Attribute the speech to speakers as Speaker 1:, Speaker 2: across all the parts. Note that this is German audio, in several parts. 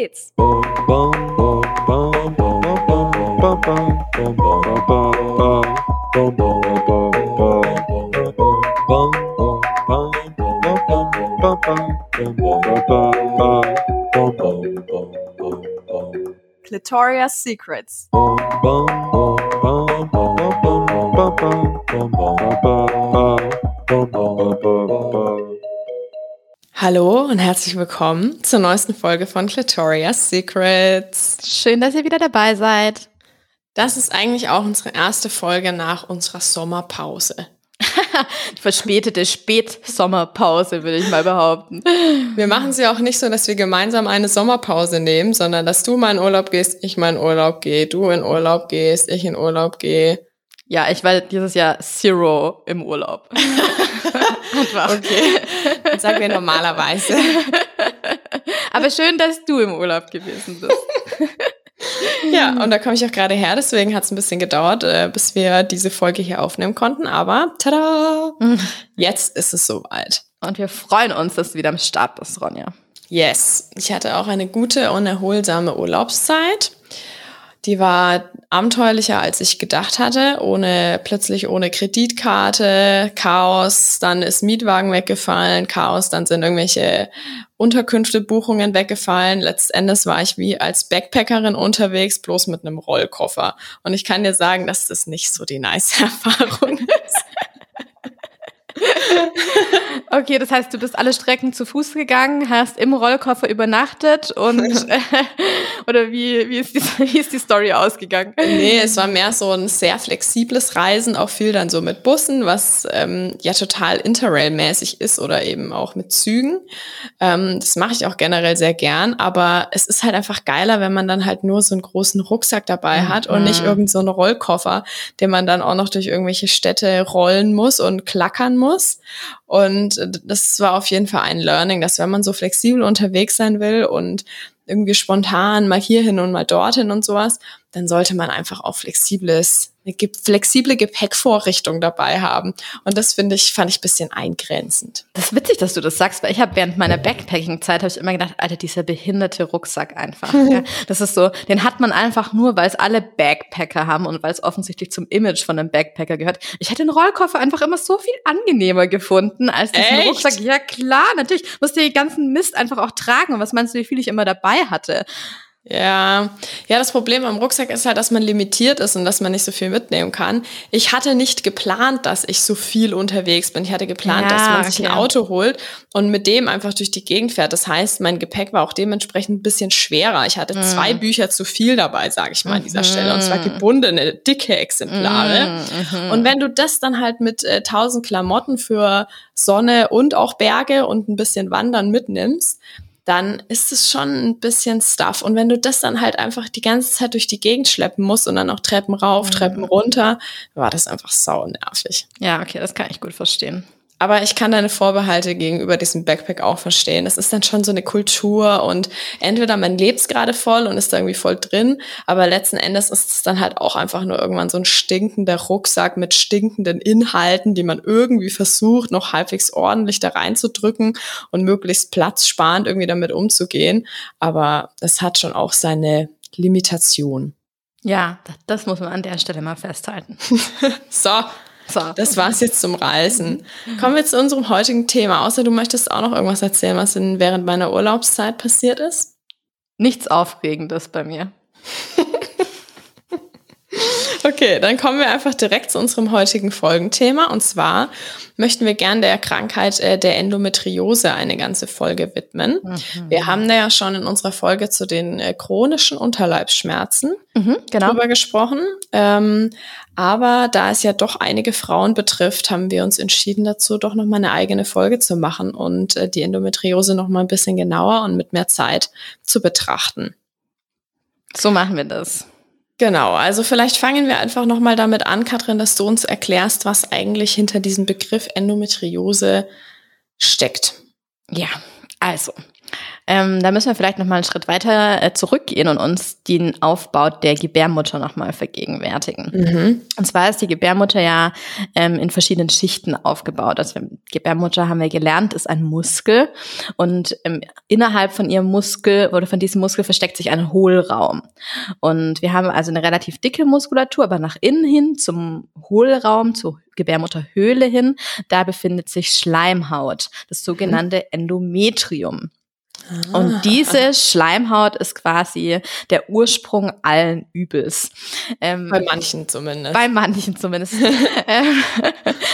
Speaker 1: geht's. Clitoria's Secrets.
Speaker 2: Hallo und herzlich willkommen zur neuesten Folge von Clitoria's Secrets.
Speaker 1: Schön, dass ihr wieder dabei seid.
Speaker 2: Das ist eigentlich auch unsere erste Folge nach unserer Sommerpause.
Speaker 1: Verspätete Spätsommerpause, würde ich mal behaupten.
Speaker 2: Wir machen sie auch nicht so, dass wir gemeinsam eine Sommerpause nehmen, sondern dass du mal in Urlaub gehst, ich mal in Urlaub gehe, du in Urlaub gehst, ich in Urlaub gehe.
Speaker 1: Ja, ich war dieses Jahr Zero im Urlaub.
Speaker 2: Einfach. Okay. Dann sagen wir normalerweise.
Speaker 1: Aber schön, dass du im Urlaub gewesen bist.
Speaker 2: ja, und da komme ich auch gerade her, deswegen hat es ein bisschen gedauert, äh, bis wir diese Folge hier aufnehmen konnten. Aber tada! Jetzt ist es soweit.
Speaker 1: Und wir freuen uns, dass du wieder am Start bist, Ronja.
Speaker 2: Yes. Ich hatte auch eine gute und erholsame Urlaubszeit. Die war abenteuerlicher, als ich gedacht hatte. Ohne, plötzlich ohne Kreditkarte, Chaos, dann ist Mietwagen weggefallen, Chaos, dann sind irgendwelche Unterkünfte, Buchungen weggefallen. Letztendes war ich wie als Backpackerin unterwegs, bloß mit einem Rollkoffer. Und ich kann dir sagen, dass das nicht so die nice Erfahrung ist.
Speaker 1: okay, das heißt, du bist alle Strecken zu Fuß gegangen, hast im Rollkoffer übernachtet und oder wie, wie, ist die, wie ist die Story ausgegangen?
Speaker 2: Nee, es war mehr so ein sehr flexibles Reisen, auch viel dann so mit Bussen, was ähm, ja total Interrail-mäßig ist oder eben auch mit Zügen. Ähm, das mache ich auch generell sehr gern, aber es ist halt einfach geiler, wenn man dann halt nur so einen großen Rucksack dabei hat mhm. und nicht irgendeinen so einen Rollkoffer, den man dann auch noch durch irgendwelche Städte rollen muss und klackern muss. Und das war auf jeden Fall ein Learning, dass wenn man so flexibel unterwegs sein will und irgendwie spontan mal hierhin und mal dorthin und sowas, dann sollte man einfach auch flexibles, eine flexible Gepäckvorrichtung dabei haben. Und das finde ich, fand ich ein bisschen eingrenzend.
Speaker 1: Das ist witzig, dass du das sagst, weil ich habe während meiner Backpacking-Zeit habe ich immer gedacht, Alter, dieser behinderte Rucksack einfach. ja. Das ist so, den hat man einfach nur, weil es alle Backpacker haben und weil es offensichtlich zum Image von einem Backpacker gehört. Ich hätte den Rollkoffer einfach immer so viel angenehmer gefunden als diesen Echt? Rucksack. Ja klar, natürlich. Musste den ganzen Mist einfach auch tragen. Und was meinst du, wie viel ich immer dabei hatte?
Speaker 2: Ja, ja, das Problem am Rucksack ist halt, dass man limitiert ist und dass man nicht so viel mitnehmen kann. Ich hatte nicht geplant, dass ich so viel unterwegs bin. Ich hatte geplant, ja, dass man sich okay. ein Auto holt und mit dem einfach durch die Gegend fährt. Das heißt, mein Gepäck war auch dementsprechend ein bisschen schwerer. Ich hatte mhm. zwei Bücher zu viel dabei, sage ich mal an dieser mhm. Stelle. Und zwar gebundene, dicke Exemplare. Mhm. Und wenn du das dann halt mit äh, tausend Klamotten für Sonne und auch Berge und ein bisschen Wandern mitnimmst, dann ist es schon ein bisschen Stuff. Und wenn du das dann halt einfach die ganze Zeit durch die Gegend schleppen musst und dann auch Treppen rauf, mhm. Treppen runter, war das einfach sau nervig.
Speaker 1: Ja, okay, das kann ich gut verstehen.
Speaker 2: Aber ich kann deine Vorbehalte gegenüber diesem Backpack auch verstehen. Es ist dann schon so eine Kultur und entweder man lebt es gerade voll und ist da irgendwie voll drin, aber letzten Endes ist es dann halt auch einfach nur irgendwann so ein stinkender Rucksack mit stinkenden Inhalten, die man irgendwie versucht, noch halbwegs ordentlich da reinzudrücken und möglichst platzsparend irgendwie damit umzugehen. Aber es hat schon auch seine Limitation.
Speaker 1: Ja, das muss man an der Stelle mal festhalten.
Speaker 2: so, so. Das war's jetzt zum Reisen. Kommen wir zu unserem heutigen Thema. Außer du möchtest auch noch irgendwas erzählen, was in, während meiner Urlaubszeit passiert ist?
Speaker 1: Nichts Aufregendes bei mir.
Speaker 2: Okay, dann kommen wir einfach direkt zu unserem heutigen Folgenthema. Und zwar möchten wir gern der Krankheit äh, der Endometriose eine ganze Folge widmen. Mhm. Wir haben da ja schon in unserer Folge zu den äh, chronischen Unterleibsschmerzen mhm, genau. drüber gesprochen. Ähm, aber da es ja doch einige Frauen betrifft, haben wir uns entschieden dazu, doch nochmal eine eigene Folge zu machen und äh, die Endometriose nochmal ein bisschen genauer und mit mehr Zeit zu betrachten.
Speaker 1: So machen wir das.
Speaker 2: Genau, also vielleicht fangen wir einfach nochmal damit an, Katrin, dass du uns erklärst, was eigentlich hinter diesem Begriff Endometriose steckt.
Speaker 1: Ja, also Ähm, da müssen wir vielleicht noch mal einen Schritt weiter äh, zurückgehen und uns den Aufbau der Gebärmutter noch mal vergegenwärtigen. Mhm. Und zwar ist die Gebärmutter ja ähm, in verschiedenen Schichten aufgebaut. Also Gebärmutter haben wir gelernt, ist ein Muskel und ähm, innerhalb von ihrem Muskel oder von diesem Muskel versteckt sich ein Hohlraum. Und wir haben also eine relativ dicke Muskulatur, aber nach innen hin zum Hohlraum, zur Gebärmutterhöhle hin, da befindet sich Schleimhaut, das sogenannte Endometrium. Und ah. diese Schleimhaut ist quasi der Ursprung allen Übels.
Speaker 2: Ähm, bei manchen zumindest.
Speaker 1: Bei manchen zumindest. Ähm,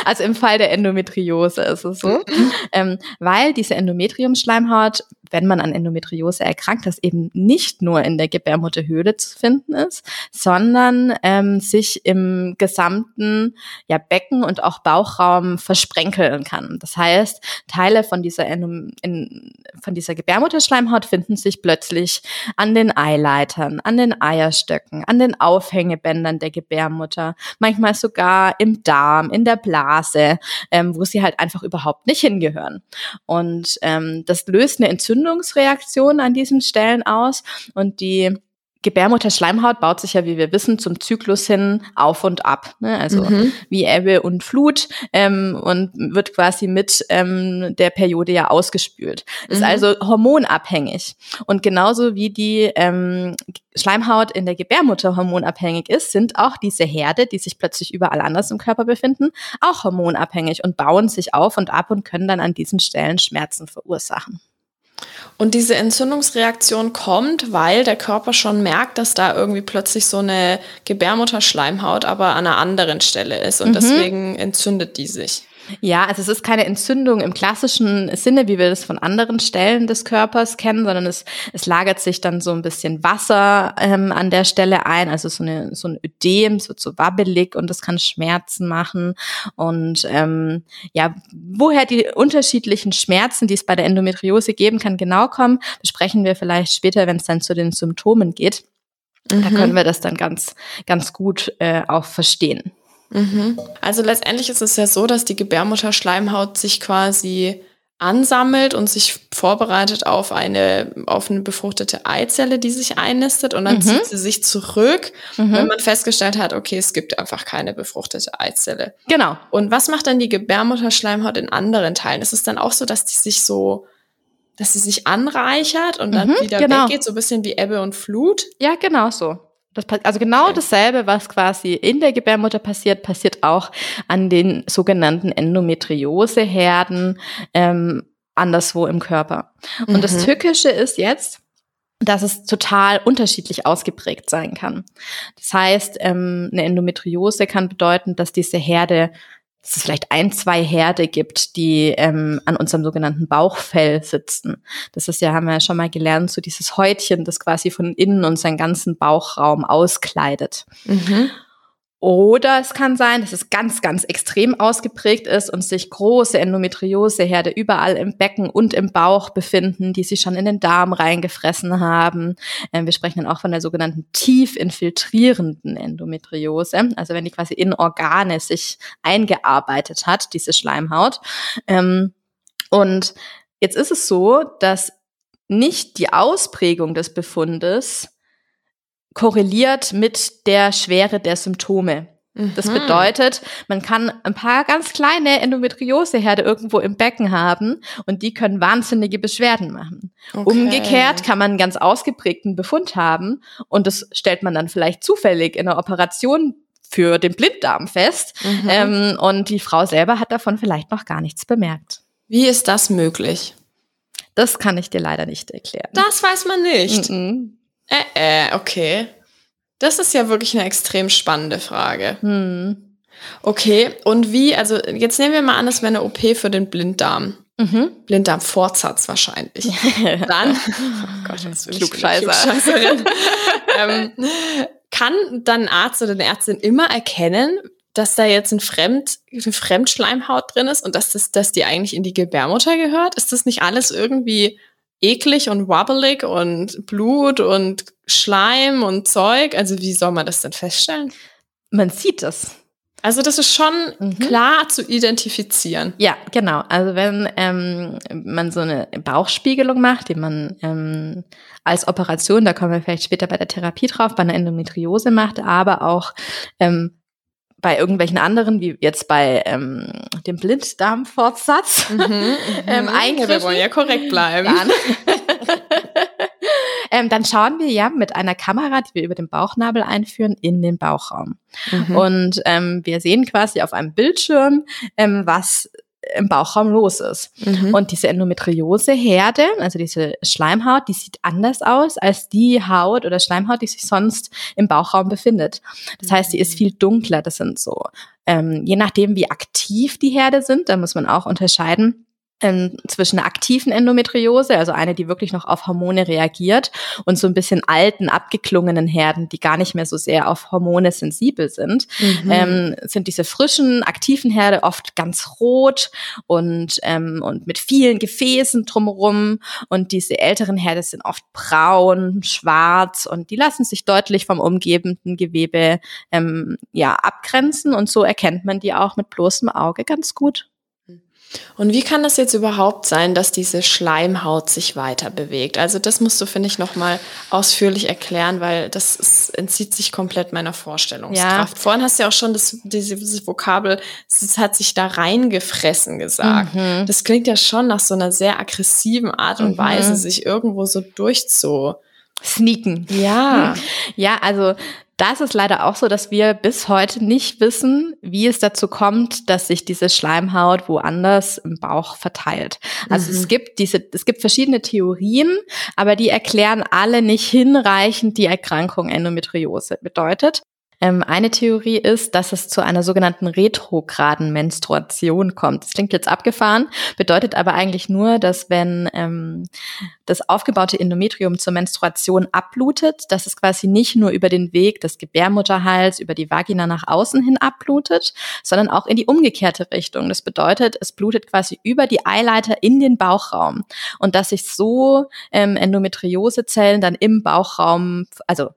Speaker 1: also im Fall der Endometriose ist es so. Mhm. Ähm, weil diese Endometriumschleimhaut wenn man an Endometriose erkrankt, das eben nicht nur in der Gebärmutterhöhle zu finden ist, sondern ähm, sich im gesamten ja, Becken und auch Bauchraum versprenkeln kann. Das heißt, Teile von dieser, Endom in, von dieser Gebärmutterschleimhaut finden sich plötzlich an den Eileitern, an den Eierstöcken, an den Aufhängebändern der Gebärmutter, manchmal sogar im Darm, in der Blase, ähm, wo sie halt einfach überhaupt nicht hingehören. Und ähm, das löst eine Entzündung Entzündungsreaktionen an diesen Stellen aus und die Gebärmutterschleimhaut baut sich ja, wie wir wissen, zum Zyklus hin auf und ab. Ne? Also mhm. wie Ebbe und Flut ähm, und wird quasi mit ähm, der Periode ja ausgespült. Ist mhm. also hormonabhängig. Und genauso wie die ähm, Schleimhaut in der Gebärmutter hormonabhängig ist, sind auch diese Herde, die sich plötzlich überall anders im Körper befinden, auch hormonabhängig und bauen sich auf und ab und können dann an diesen Stellen Schmerzen verursachen.
Speaker 2: Und diese Entzündungsreaktion kommt, weil der Körper schon merkt, dass da irgendwie plötzlich so eine Gebärmutterschleimhaut aber an einer anderen Stelle ist und mhm. deswegen entzündet die sich.
Speaker 1: Ja, also es ist keine Entzündung im klassischen Sinne, wie wir das von anderen Stellen des Körpers kennen, sondern es, es lagert sich dann so ein bisschen Wasser ähm, an der Stelle ein, also so, eine, so ein Ödem, so, so wabbelig und das kann Schmerzen machen. Und ähm, ja, woher die unterschiedlichen Schmerzen, die es bei der Endometriose geben kann, genau kommen, besprechen wir vielleicht später, wenn es dann zu den Symptomen geht. Mhm. Da können wir das dann ganz, ganz gut äh, auch verstehen.
Speaker 2: Mhm. Also letztendlich ist es ja so, dass die Gebärmutterschleimhaut sich quasi ansammelt und sich vorbereitet auf eine, auf eine befruchtete Eizelle, die sich einnistet und dann mhm. zieht sie sich zurück, mhm. wenn man festgestellt hat, okay, es gibt einfach keine befruchtete Eizelle.
Speaker 1: Genau.
Speaker 2: Und was macht dann die Gebärmutterschleimhaut in anderen Teilen? Ist es dann auch so, dass die sich so, dass sie sich anreichert und dann mhm, wieder genau. weggeht, so ein bisschen wie Ebbe und Flut?
Speaker 1: Ja, genau so. Das, also genau dasselbe, was quasi in der Gebärmutter passiert, passiert auch an den sogenannten Endometrioseherden ähm, anderswo im Körper. Und mhm. das Tückische ist jetzt, dass es total unterschiedlich ausgeprägt sein kann. Das heißt, ähm, eine Endometriose kann bedeuten, dass diese Herde dass es vielleicht ein, zwei Herde gibt, die ähm, an unserem sogenannten Bauchfell sitzen. Das ist ja, haben wir ja schon mal gelernt, so dieses Häutchen, das quasi von innen unseren ganzen Bauchraum auskleidet. Mhm. Oder es kann sein, dass es ganz, ganz extrem ausgeprägt ist und sich große Endometrioseherde überall im Becken und im Bauch befinden, die sich schon in den Darm reingefressen haben. Ähm, wir sprechen dann auch von der sogenannten tief infiltrierenden Endometriose, also wenn die quasi in Organe sich eingearbeitet hat, diese Schleimhaut. Ähm, und jetzt ist es so, dass nicht die Ausprägung des Befundes korreliert mit der Schwere der Symptome. Das mhm. bedeutet, man kann ein paar ganz kleine Endometrioseherde irgendwo im Becken haben und die können wahnsinnige Beschwerden machen. Okay. Umgekehrt kann man einen ganz ausgeprägten Befund haben und das stellt man dann vielleicht zufällig in einer Operation für den Blinddarm fest mhm. ähm, und die Frau selber hat davon vielleicht noch gar nichts bemerkt.
Speaker 2: Wie ist das möglich?
Speaker 1: Das kann ich dir leider nicht erklären.
Speaker 2: Das weiß man nicht. Mhm. Äh, äh, okay. Das ist ja wirklich eine extrem spannende Frage. Hm. Okay, und wie, also jetzt nehmen wir mal an, es wäre eine OP für den Blinddarm. Mhm. Blinddarmfortsatz wahrscheinlich. Dann, oh Gott, das ist Klugscheißer. ähm, kann dann ein Arzt oder eine Ärztin immer erkennen, dass da jetzt ein Fremd, eine Fremdschleimhaut drin ist und dass, das, dass die eigentlich in die Gebärmutter gehört? Ist das nicht alles irgendwie eklig und wobbelig und Blut und Schleim und Zeug. Also wie soll man das denn feststellen?
Speaker 1: Man sieht das.
Speaker 2: Also das ist schon mhm. klar zu identifizieren.
Speaker 1: Ja, genau. Also wenn ähm, man so eine Bauchspiegelung macht, die man ähm, als Operation, da kommen wir vielleicht später bei der Therapie drauf, bei einer Endometriose macht, aber auch ähm, bei irgendwelchen anderen, wie jetzt bei ähm, dem Blinddarmfortsatz, mhm, mhm. ähm,
Speaker 2: ja, wir wollen ja korrekt bleiben.
Speaker 1: Dann, ähm, dann schauen wir ja mit einer Kamera, die wir über den Bauchnabel einführen, in den Bauchraum. Mhm. Und ähm, wir sehen quasi auf einem Bildschirm, ähm, was im Bauchraum los ist. Mhm. Und diese Endometriose-Herde, also diese Schleimhaut, die sieht anders aus als die Haut oder Schleimhaut, die sich sonst im Bauchraum befindet. Das heißt, die ist viel dunkler. Das sind so, ähm, je nachdem, wie aktiv die Herde sind, da muss man auch unterscheiden ähm, zwischen einer aktiven Endometriose, also eine, die wirklich noch auf Hormone reagiert, und so ein bisschen alten, abgeklungenen Herden, die gar nicht mehr so sehr auf Hormone sensibel sind, mhm. ähm, sind diese frischen, aktiven Herde oft ganz rot und, ähm, und mit vielen Gefäßen drumherum. Und diese älteren Herde sind oft braun, schwarz und die lassen sich deutlich vom umgebenden Gewebe ähm, ja, abgrenzen. Und so erkennt man die auch mit bloßem Auge ganz gut.
Speaker 2: Und wie kann das jetzt überhaupt sein, dass diese Schleimhaut sich weiter bewegt? Also das musst du, finde ich, nochmal ausführlich erklären, weil das ist, entzieht sich komplett meiner Vorstellungskraft. Ja. Vorhin hast du ja auch schon das, dieses Vokabel, es hat sich da reingefressen gesagt. Mhm. Das klingt ja schon nach so einer sehr aggressiven Art und mhm. Weise, sich irgendwo so durchzu
Speaker 1: sneaken.
Speaker 2: Ja.
Speaker 1: Ja, also da ist es leider auch so, dass wir bis heute nicht wissen, wie es dazu kommt, dass sich diese Schleimhaut woanders im Bauch verteilt. Also mhm. es gibt diese, es gibt verschiedene Theorien, aber die erklären alle nicht hinreichend die Erkrankung Endometriose. Bedeutet, ähm, eine Theorie ist, dass es zu einer sogenannten retrograden Menstruation kommt. Das klingt jetzt abgefahren, bedeutet aber eigentlich nur, dass wenn ähm, das aufgebaute Endometrium zur Menstruation abblutet, dass es quasi nicht nur über den Weg des Gebärmutterhals, über die Vagina nach außen hin abblutet, sondern auch in die umgekehrte Richtung. Das bedeutet, es blutet quasi über die Eileiter in den Bauchraum und dass sich so ähm, Endometriosezellen dann im Bauchraum, also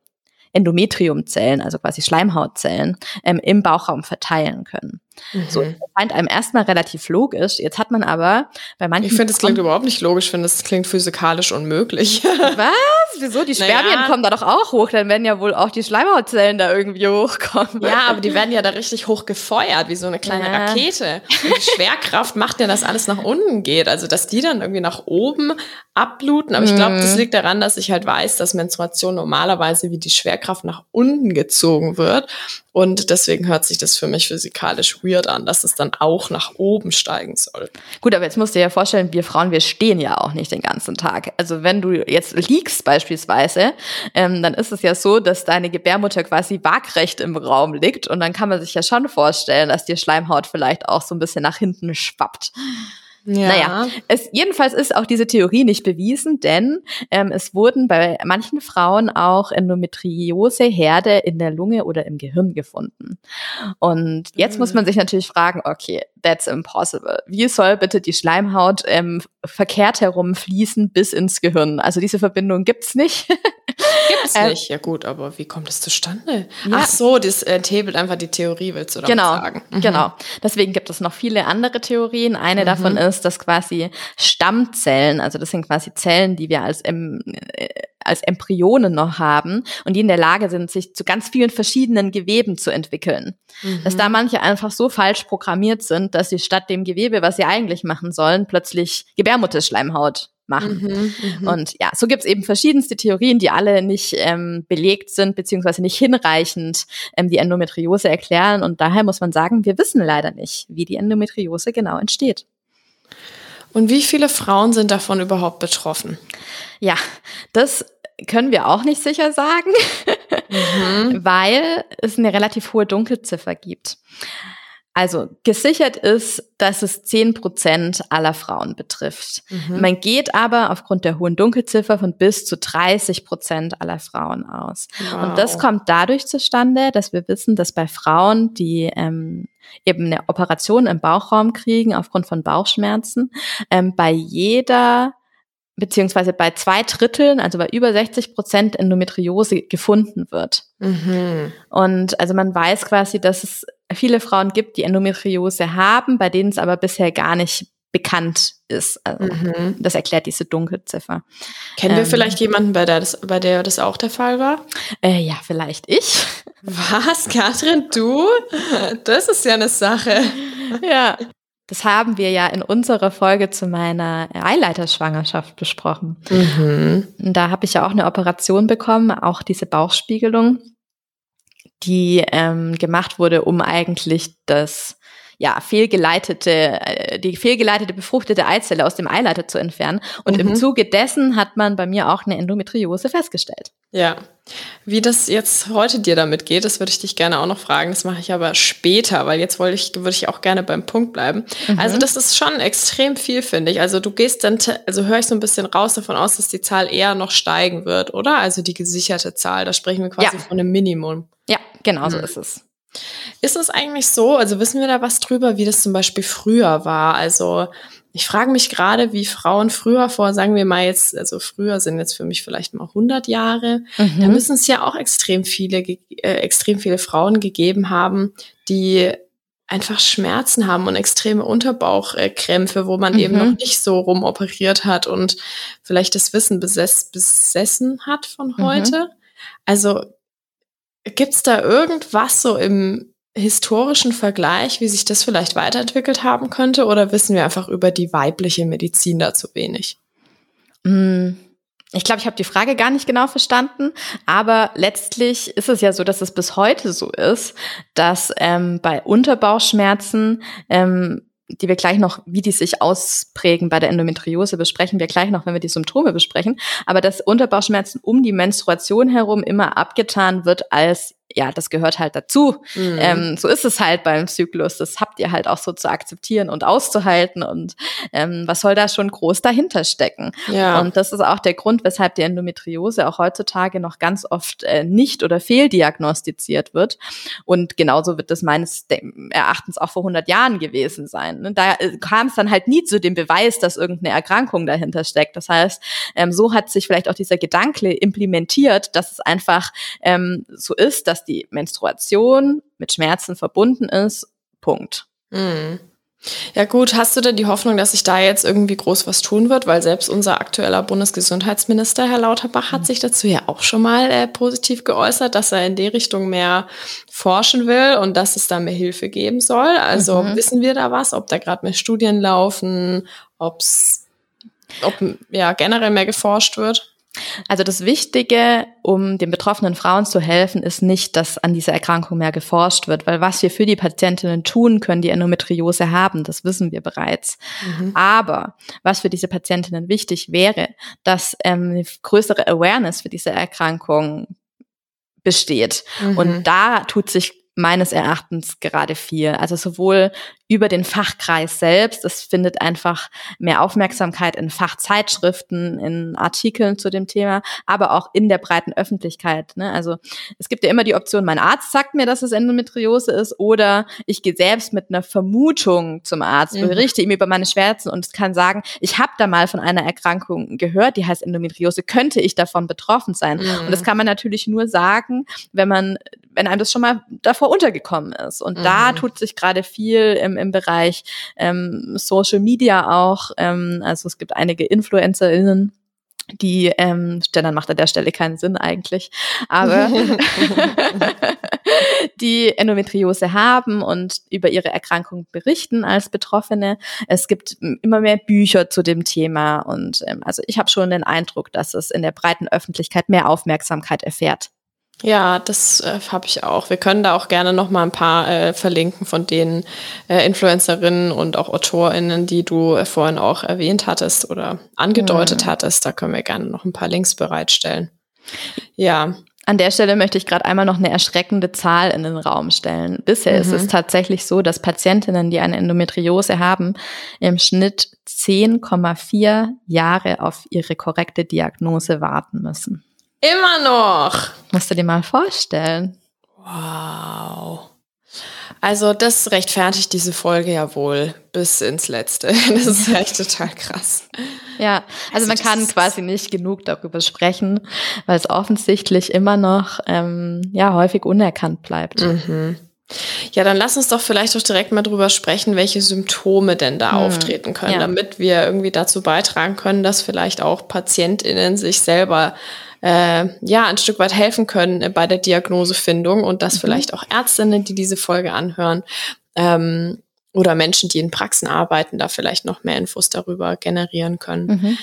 Speaker 1: Endometriumzellen, also quasi Schleimhautzellen, ähm, im Bauchraum verteilen können. Mhm. So, das scheint einem erstmal relativ logisch. Jetzt hat man aber bei manchen.
Speaker 2: Ich finde, es klingt überhaupt nicht logisch. Ich finde, es klingt physikalisch unmöglich.
Speaker 1: Was? Wieso? Die Spermien naja. kommen da doch auch hoch. Dann werden ja wohl auch die Schleimhautzellen da irgendwie hochkommen.
Speaker 2: Ja, aber die werden ja da richtig hoch gefeuert, wie so eine kleine ja. Rakete. Und die Schwerkraft macht ja, dass alles nach unten geht. Also, dass die dann irgendwie nach oben abbluten. Aber ich glaube, das mhm. liegt daran, dass ich halt weiß, dass Menstruation normalerweise wie die Schwerkraft nach unten gezogen wird. Und deswegen hört sich das für mich physikalisch weird an, dass es dann auch nach oben steigen soll.
Speaker 1: Gut, aber jetzt musst du dir ja vorstellen, wir Frauen, wir stehen ja auch nicht den ganzen Tag. Also wenn du jetzt liegst beispielsweise, ähm, dann ist es ja so, dass deine Gebärmutter quasi waagrecht im Raum liegt und dann kann man sich ja schon vorstellen, dass die Schleimhaut vielleicht auch so ein bisschen nach hinten schwappt. Ja. Naja, es, jedenfalls ist auch diese Theorie nicht bewiesen, denn ähm, es wurden bei manchen Frauen auch Endometriose-Herde in der Lunge oder im Gehirn gefunden. Und jetzt mhm. muss man sich natürlich fragen, okay, that's impossible. Wie soll bitte die Schleimhaut ähm, verkehrt herum fließen bis ins Gehirn? Also diese Verbindung gibt's nicht.
Speaker 2: Gibt's äh, nicht. Ja gut, aber wie kommt es zustande? Ja. Ach so, das enthebelt einfach die Theorie, willst du damit
Speaker 1: genau,
Speaker 2: sagen?
Speaker 1: Mhm. Genau. Deswegen gibt es noch viele andere Theorien. Eine mhm. davon ist, dass quasi Stammzellen, also das sind quasi Zellen, die wir als im, äh, als Embryonen noch haben und die in der Lage sind, sich zu ganz vielen verschiedenen Geweben zu entwickeln. Mhm. Dass da manche einfach so falsch programmiert sind, dass sie statt dem Gewebe, was sie eigentlich machen sollen, plötzlich Gebärmutterschleimhaut machen. Mhm, mh. Und ja, so gibt's eben verschiedenste Theorien, die alle nicht ähm, belegt sind, beziehungsweise nicht hinreichend ähm, die Endometriose erklären. Und daher muss man sagen, wir wissen leider nicht, wie die Endometriose genau entsteht.
Speaker 2: Und wie viele Frauen sind davon überhaupt betroffen?
Speaker 1: Ja, das können wir auch nicht sicher sagen, mhm. weil es eine relativ hohe Dunkelziffer gibt. Also gesichert ist, dass es zehn Prozent aller Frauen betrifft. Mhm. Man geht aber aufgrund der hohen Dunkelziffer von bis zu 30 Prozent aller Frauen aus. Wow. Und das kommt dadurch zustande, dass wir wissen, dass bei Frauen, die ähm, eben eine Operation im Bauchraum kriegen aufgrund von Bauchschmerzen, ähm, bei jeder beziehungsweise bei zwei Dritteln, also bei über 60 Prozent Endometriose gefunden wird. Mhm. Und also man weiß quasi, dass es viele Frauen gibt, die Endometriose haben, bei denen es aber bisher gar nicht bekannt ist. Also, mhm. Das erklärt diese Dunkelziffer.
Speaker 2: Kennen wir ähm, vielleicht jemanden, bei der, das, bei der das auch der Fall war?
Speaker 1: Äh, ja, vielleicht ich.
Speaker 2: Was, Katrin, du? Das ist ja eine Sache.
Speaker 1: Ja. Das haben wir ja in unserer Folge zu meiner Eileiterschwangerschaft besprochen. Mhm. Da habe ich ja auch eine Operation bekommen, auch diese Bauchspiegelung, die ähm, gemacht wurde, um eigentlich das ja, fehlgeleitete, äh, die fehlgeleitete befruchtete Eizelle aus dem Eileiter zu entfernen. Und mhm. im Zuge dessen hat man bei mir auch eine Endometriose festgestellt.
Speaker 2: Ja. Wie das jetzt heute dir damit geht, das würde ich dich gerne auch noch fragen. Das mache ich aber später, weil jetzt wollte ich, würde ich auch gerne beim Punkt bleiben. Mhm. Also das ist schon extrem viel, finde ich. Also du gehst dann, also höre ich so ein bisschen raus davon aus, dass die Zahl eher noch steigen wird, oder? Also die gesicherte Zahl, da sprechen wir quasi ja. von einem Minimum.
Speaker 1: Ja, genau mhm. so ist es.
Speaker 2: Ist es eigentlich so, also wissen wir da was drüber, wie das zum Beispiel früher war? Also ich frage mich gerade, wie Frauen früher vor, sagen wir mal jetzt, also früher sind jetzt für mich vielleicht mal 100 Jahre, mhm. da müssen es ja auch extrem viele, äh, extrem viele Frauen gegeben haben, die einfach Schmerzen haben und extreme Unterbauchkrämpfe, wo man mhm. eben noch nicht so rumoperiert hat und vielleicht das Wissen besess besessen hat von mhm. heute. Mhm. Also Gibt es da irgendwas so im historischen Vergleich, wie sich das vielleicht weiterentwickelt haben könnte? Oder wissen wir einfach über die weibliche Medizin da zu wenig?
Speaker 1: Mm, ich glaube, ich habe die Frage gar nicht genau verstanden, aber letztlich ist es ja so, dass es bis heute so ist, dass ähm, bei Unterbauchschmerzen ähm, die wir gleich noch, wie die sich ausprägen bei der Endometriose, besprechen wir gleich noch, wenn wir die Symptome besprechen. Aber dass Unterbauchschmerzen um die Menstruation herum immer abgetan wird als ja, das gehört halt dazu. Mhm. Ähm, so ist es halt beim Zyklus. Das habt ihr halt auch so zu akzeptieren und auszuhalten. Und ähm, was soll da schon groß dahinter stecken? Ja. Und das ist auch der Grund, weshalb die Endometriose auch heutzutage noch ganz oft äh, nicht oder fehldiagnostiziert wird. Und genauso wird das meines Erachtens auch vor 100 Jahren gewesen sein. Ne? Da äh, kam es dann halt nie zu dem Beweis, dass irgendeine Erkrankung dahinter steckt. Das heißt, ähm, so hat sich vielleicht auch dieser Gedanke implementiert, dass es einfach ähm, so ist, dass dass die Menstruation mit Schmerzen verbunden ist. Punkt. Mhm.
Speaker 2: Ja gut, hast du denn die Hoffnung, dass sich da jetzt irgendwie groß was tun wird? Weil selbst unser aktueller Bundesgesundheitsminister, Herr Lauterbach, hat sich dazu ja auch schon mal äh, positiv geäußert, dass er in die Richtung mehr forschen will und dass es da mehr Hilfe geben soll. Also mhm. wissen wir da was, ob da gerade mehr Studien laufen, ob's, ob ja generell mehr geforscht wird?
Speaker 1: Also das Wichtige, um den betroffenen Frauen zu helfen, ist nicht, dass an dieser Erkrankung mehr geforscht wird, weil was wir für die Patientinnen tun können, die Endometriose haben, das wissen wir bereits. Mhm. Aber was für diese Patientinnen wichtig wäre, dass ähm, eine größere Awareness für diese Erkrankung besteht. Mhm. Und da tut sich meines Erachtens gerade viel. Also sowohl über den Fachkreis selbst. Es findet einfach mehr Aufmerksamkeit in Fachzeitschriften, in Artikeln zu dem Thema, aber auch in der breiten Öffentlichkeit. Ne? Also es gibt ja immer die Option, mein Arzt sagt mir, dass es Endometriose ist, oder ich gehe selbst mit einer Vermutung zum Arzt, mhm. berichte ihm über meine Schmerzen und kann sagen, ich habe da mal von einer Erkrankung gehört, die heißt Endometriose, könnte ich davon betroffen sein? Mhm. Und das kann man natürlich nur sagen, wenn man, wenn einem das schon mal davor untergekommen ist. Und mhm. da tut sich gerade viel im im Bereich ähm, Social Media auch. Ähm, also es gibt einige InfluencerInnen, die ähm, Gendern macht an der Stelle keinen Sinn eigentlich, aber die Endometriose haben und über ihre Erkrankung berichten als Betroffene. Es gibt immer mehr Bücher zu dem Thema und ähm, also ich habe schon den Eindruck, dass es in der breiten Öffentlichkeit mehr Aufmerksamkeit erfährt.
Speaker 2: Ja, das äh, habe ich auch. Wir können da auch gerne noch mal ein paar äh, verlinken von den äh, Influencerinnen und auch AutorInnen, die du äh, vorhin auch erwähnt hattest oder angedeutet mhm. hattest. Da können wir gerne noch ein paar Links bereitstellen. Ja.
Speaker 1: An der Stelle möchte ich gerade einmal noch eine erschreckende Zahl in den Raum stellen. Bisher mhm. ist es tatsächlich so, dass Patientinnen, die eine Endometriose haben, im Schnitt 10,4 Jahre auf ihre korrekte Diagnose warten müssen.
Speaker 2: Immer noch.
Speaker 1: Musst du dir mal vorstellen.
Speaker 2: Wow. Also das rechtfertigt diese Folge ja wohl bis ins Letzte. Das ist echt total krass.
Speaker 1: Ja, also, man kann quasi nicht genug darüber sprechen, weil es offensichtlich immer noch ähm, ja häufig unerkannt bleibt. Mhm.
Speaker 2: Ja, dann lass uns doch vielleicht doch direkt mal drüber sprechen, welche Symptome denn da hm. auftreten können, ja. damit wir irgendwie dazu beitragen können, dass vielleicht auch PatientInnen sich selber äh, ja ein Stück weit helfen können bei der Diagnosefindung und dass mhm. vielleicht auch Ärztinnen, die diese Folge anhören, ähm, oder Menschen, die in Praxen arbeiten, da vielleicht noch mehr Infos darüber generieren können. Mhm.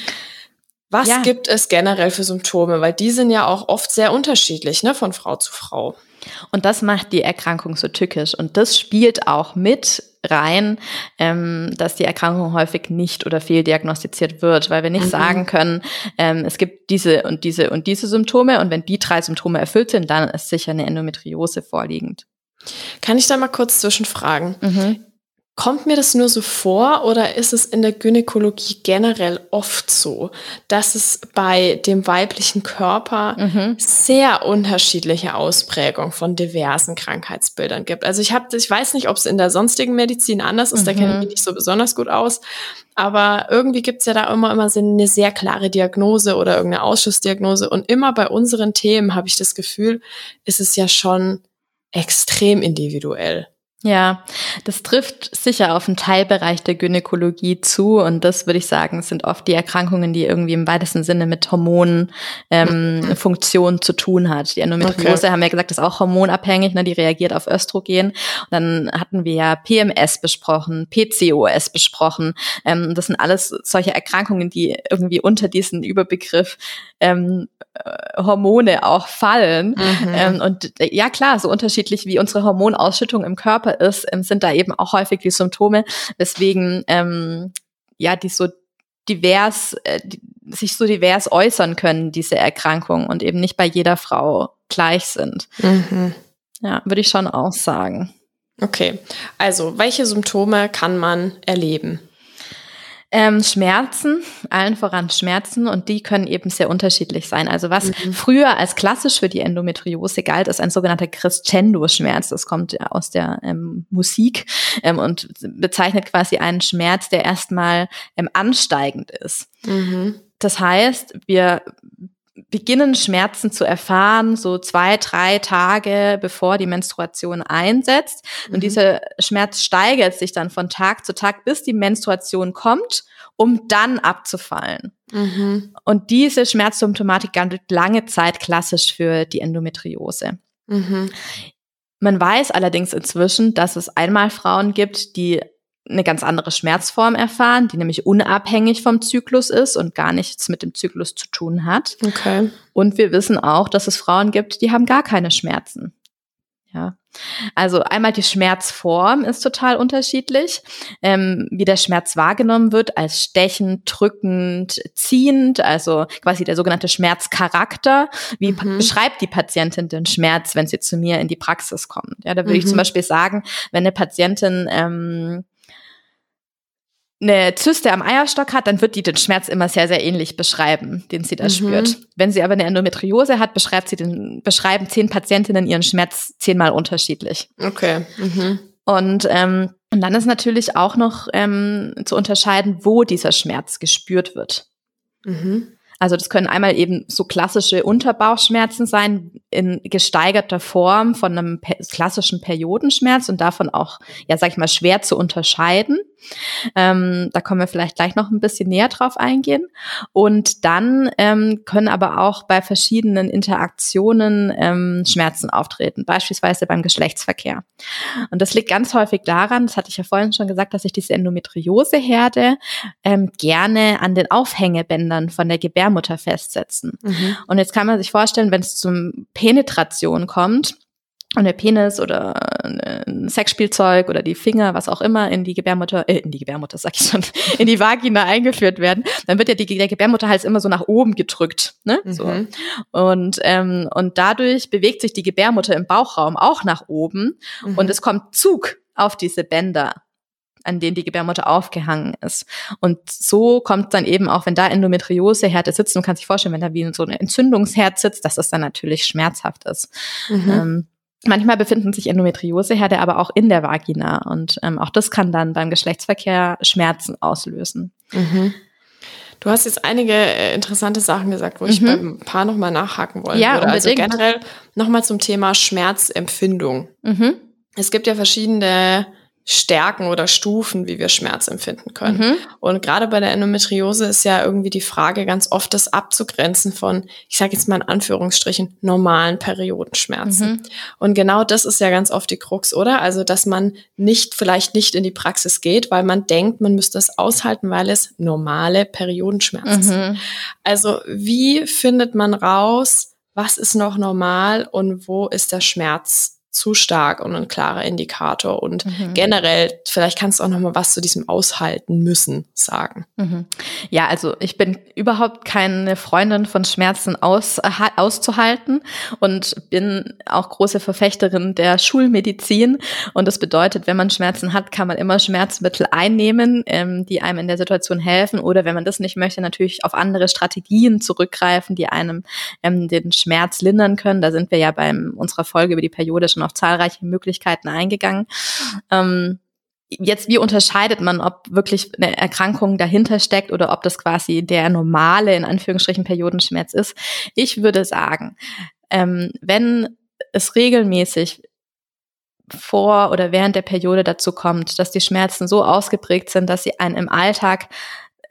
Speaker 2: Was ja. gibt es generell für Symptome? Weil die sind ja auch oft sehr unterschiedlich, ne, von Frau zu Frau.
Speaker 1: Und das macht die Erkrankung so tückisch. Und das spielt auch mit rein, ähm, dass die Erkrankung häufig nicht oder fehldiagnostiziert wird, weil wir nicht mhm. sagen können, ähm, es gibt diese und diese und diese Symptome und wenn die drei Symptome erfüllt sind, dann ist sicher eine Endometriose vorliegend.
Speaker 2: Kann ich da mal kurz zwischenfragen? Mhm. Kommt mir das nur so vor oder ist es in der Gynäkologie generell oft so, dass es bei dem weiblichen Körper mhm. sehr unterschiedliche Ausprägungen von diversen Krankheitsbildern gibt? Also ich habe, ich weiß nicht, ob es in der sonstigen Medizin anders ist, mhm. da kenne ich mich nicht so besonders gut aus, aber irgendwie gibt es ja da immer immer so eine sehr klare Diagnose oder irgendeine Ausschussdiagnose und immer bei unseren Themen habe ich das Gefühl, ist es ja schon extrem individuell.
Speaker 1: Ja, das trifft sicher auf einen Teilbereich der Gynäkologie zu und das würde ich sagen, sind oft die Erkrankungen, die irgendwie im weitesten Sinne mit Hormonfunktion ähm, zu tun hat. Die Endometriose okay. haben wir gesagt, ist auch hormonabhängig, ne, die reagiert auf Östrogen. Und dann hatten wir ja PMS besprochen, PCOS besprochen. Ähm, das sind alles solche Erkrankungen, die irgendwie unter diesen Überbegriff ähm, äh, Hormone auch fallen. Mhm. Ähm, und ja klar, so unterschiedlich wie unsere Hormonausschüttung im Körper ist, ähm, sind da eben auch häufig die Symptome, weswegen ähm, ja die so divers, äh, die, sich so divers äußern können, diese Erkrankungen und eben nicht bei jeder Frau gleich sind. Mhm. Ja, würde ich schon auch sagen.
Speaker 2: Okay, also welche Symptome kann man erleben?
Speaker 1: Ähm, Schmerzen, allen voran Schmerzen und die können eben sehr unterschiedlich sein. Also was mhm. früher als klassisch für die Endometriose galt, ist ein sogenannter Crescendo-Schmerz. Das kommt ja aus der ähm, Musik ähm, und bezeichnet quasi einen Schmerz, der erstmal ähm, ansteigend ist. Mhm. Das heißt, wir beginnen Schmerzen zu erfahren, so zwei, drei Tage bevor die Menstruation einsetzt. Mhm. Und dieser Schmerz steigert sich dann von Tag zu Tag, bis die Menstruation kommt, um dann abzufallen. Mhm. Und diese Schmerzsymptomatik galt lange Zeit klassisch für die Endometriose. Mhm. Man weiß allerdings inzwischen, dass es einmal Frauen gibt, die eine ganz andere Schmerzform erfahren, die nämlich unabhängig vom Zyklus ist und gar nichts mit dem Zyklus zu tun hat. Okay. Und wir wissen auch, dass es Frauen gibt, die haben gar keine Schmerzen. Ja. Also einmal die Schmerzform ist total unterschiedlich, ähm, wie der Schmerz wahrgenommen wird, als stechend, drückend, ziehend, also quasi der sogenannte Schmerzcharakter. Wie mhm. beschreibt die Patientin den Schmerz, wenn sie zu mir in die Praxis kommt? Ja, da würde mhm. ich zum Beispiel sagen, wenn eine Patientin ähm, eine Zyste am Eierstock hat, dann wird die den Schmerz immer sehr, sehr ähnlich beschreiben, den sie da mhm. spürt. Wenn sie aber eine Endometriose hat, beschreibt sie den, beschreiben zehn Patientinnen ihren Schmerz zehnmal unterschiedlich.
Speaker 2: Okay. Mhm.
Speaker 1: Und, ähm, und dann ist natürlich auch noch ähm, zu unterscheiden, wo dieser Schmerz gespürt wird. Mhm. Also das können einmal eben so klassische Unterbauchschmerzen sein in gesteigerter Form von einem klassischen Periodenschmerz und davon auch, ja, sag ich mal, schwer zu unterscheiden. Ähm, da können wir vielleicht gleich noch ein bisschen näher drauf eingehen. Und dann ähm, können aber auch bei verschiedenen Interaktionen ähm, Schmerzen auftreten, beispielsweise beim Geschlechtsverkehr. Und das liegt ganz häufig daran, das hatte ich ja vorhin schon gesagt, dass sich diese Endometrioseherde ähm, gerne an den Aufhängebändern von der Gebärmutter festsetzen. Mhm. Und jetzt kann man sich vorstellen, wenn es zum Penetration kommt, und der Penis oder ein Sexspielzeug oder die Finger, was auch immer, in die Gebärmutter, äh, in die Gebärmutter, sag ich schon, in die Vagina eingeführt werden, dann wird ja die, der Gebärmutterhals immer so nach oben gedrückt. Ne? Mhm. So. Und, ähm, und dadurch bewegt sich die Gebärmutter im Bauchraum auch nach oben mhm. und es kommt Zug auf diese Bänder an denen die Gebärmutter aufgehangen ist. Und so kommt dann eben auch, wenn da Endometriosehärte sitzt, man kann sich vorstellen, wenn da wie so eine Entzündungsherd sitzt, dass das dann natürlich schmerzhaft ist. Mhm. Ähm, Manchmal befinden sich Endometrioseherde aber auch in der Vagina und ähm, auch das kann dann beim Geschlechtsverkehr Schmerzen auslösen. Mhm.
Speaker 2: Du hast jetzt einige äh, interessante Sachen gesagt, wo mhm. ich beim Paar nochmal nachhaken wollen ja, würde. Unbedingt. Also generell nochmal zum Thema Schmerzempfindung. Mhm. es gibt ja verschiedene Stärken oder Stufen, wie wir Schmerz empfinden können. Mhm. Und gerade bei der Endometriose ist ja irgendwie die Frage ganz oft, das abzugrenzen von, ich sage jetzt mal in Anführungsstrichen, normalen Periodenschmerzen. Mhm. Und genau das ist ja ganz oft die Krux, oder? Also, dass man nicht, vielleicht nicht in die Praxis geht, weil man denkt, man müsste es aushalten, weil es normale Periodenschmerzen mhm. sind. Also, wie findet man raus, was ist noch normal und wo ist der Schmerz zu stark und ein klarer Indikator. Und mhm. generell, vielleicht kannst du auch noch mal was zu diesem Aushalten müssen sagen.
Speaker 1: Mhm. Ja, also ich bin überhaupt keine Freundin von Schmerzen aus, äh, auszuhalten und bin auch große Verfechterin der Schulmedizin. Und das bedeutet, wenn man Schmerzen hat, kann man immer Schmerzmittel einnehmen, ähm, die einem in der Situation helfen. Oder wenn man das nicht möchte, natürlich auf andere Strategien zurückgreifen, die einem ähm, den Schmerz lindern können. Da sind wir ja bei unserer Folge über die Periode schon auf zahlreiche Möglichkeiten eingegangen. Ähm, Jetzt, wie unterscheidet man, ob wirklich eine Erkrankung dahinter steckt oder ob das quasi der normale, in Anführungsstrichen, Periodenschmerz ist? Ich würde sagen, ähm, wenn es regelmäßig vor oder während der Periode dazu kommt, dass die Schmerzen so ausgeprägt sind, dass sie einen im Alltag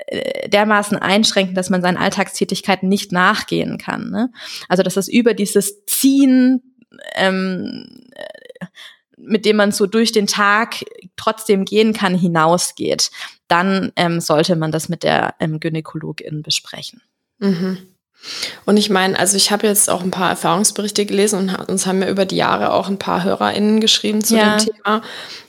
Speaker 1: äh, dermaßen einschränken, dass man seinen Alltagstätigkeiten nicht nachgehen kann. Ne? Also dass es über dieses Ziehen ähm, mit dem man so durch den Tag trotzdem gehen kann, hinausgeht, dann ähm, sollte man das mit der ähm, Gynäkologin besprechen.
Speaker 2: Mhm. Und ich meine, also ich habe jetzt auch ein paar Erfahrungsberichte gelesen und uns haben ja über die Jahre auch ein paar HörerInnen geschrieben zu ja. dem Thema.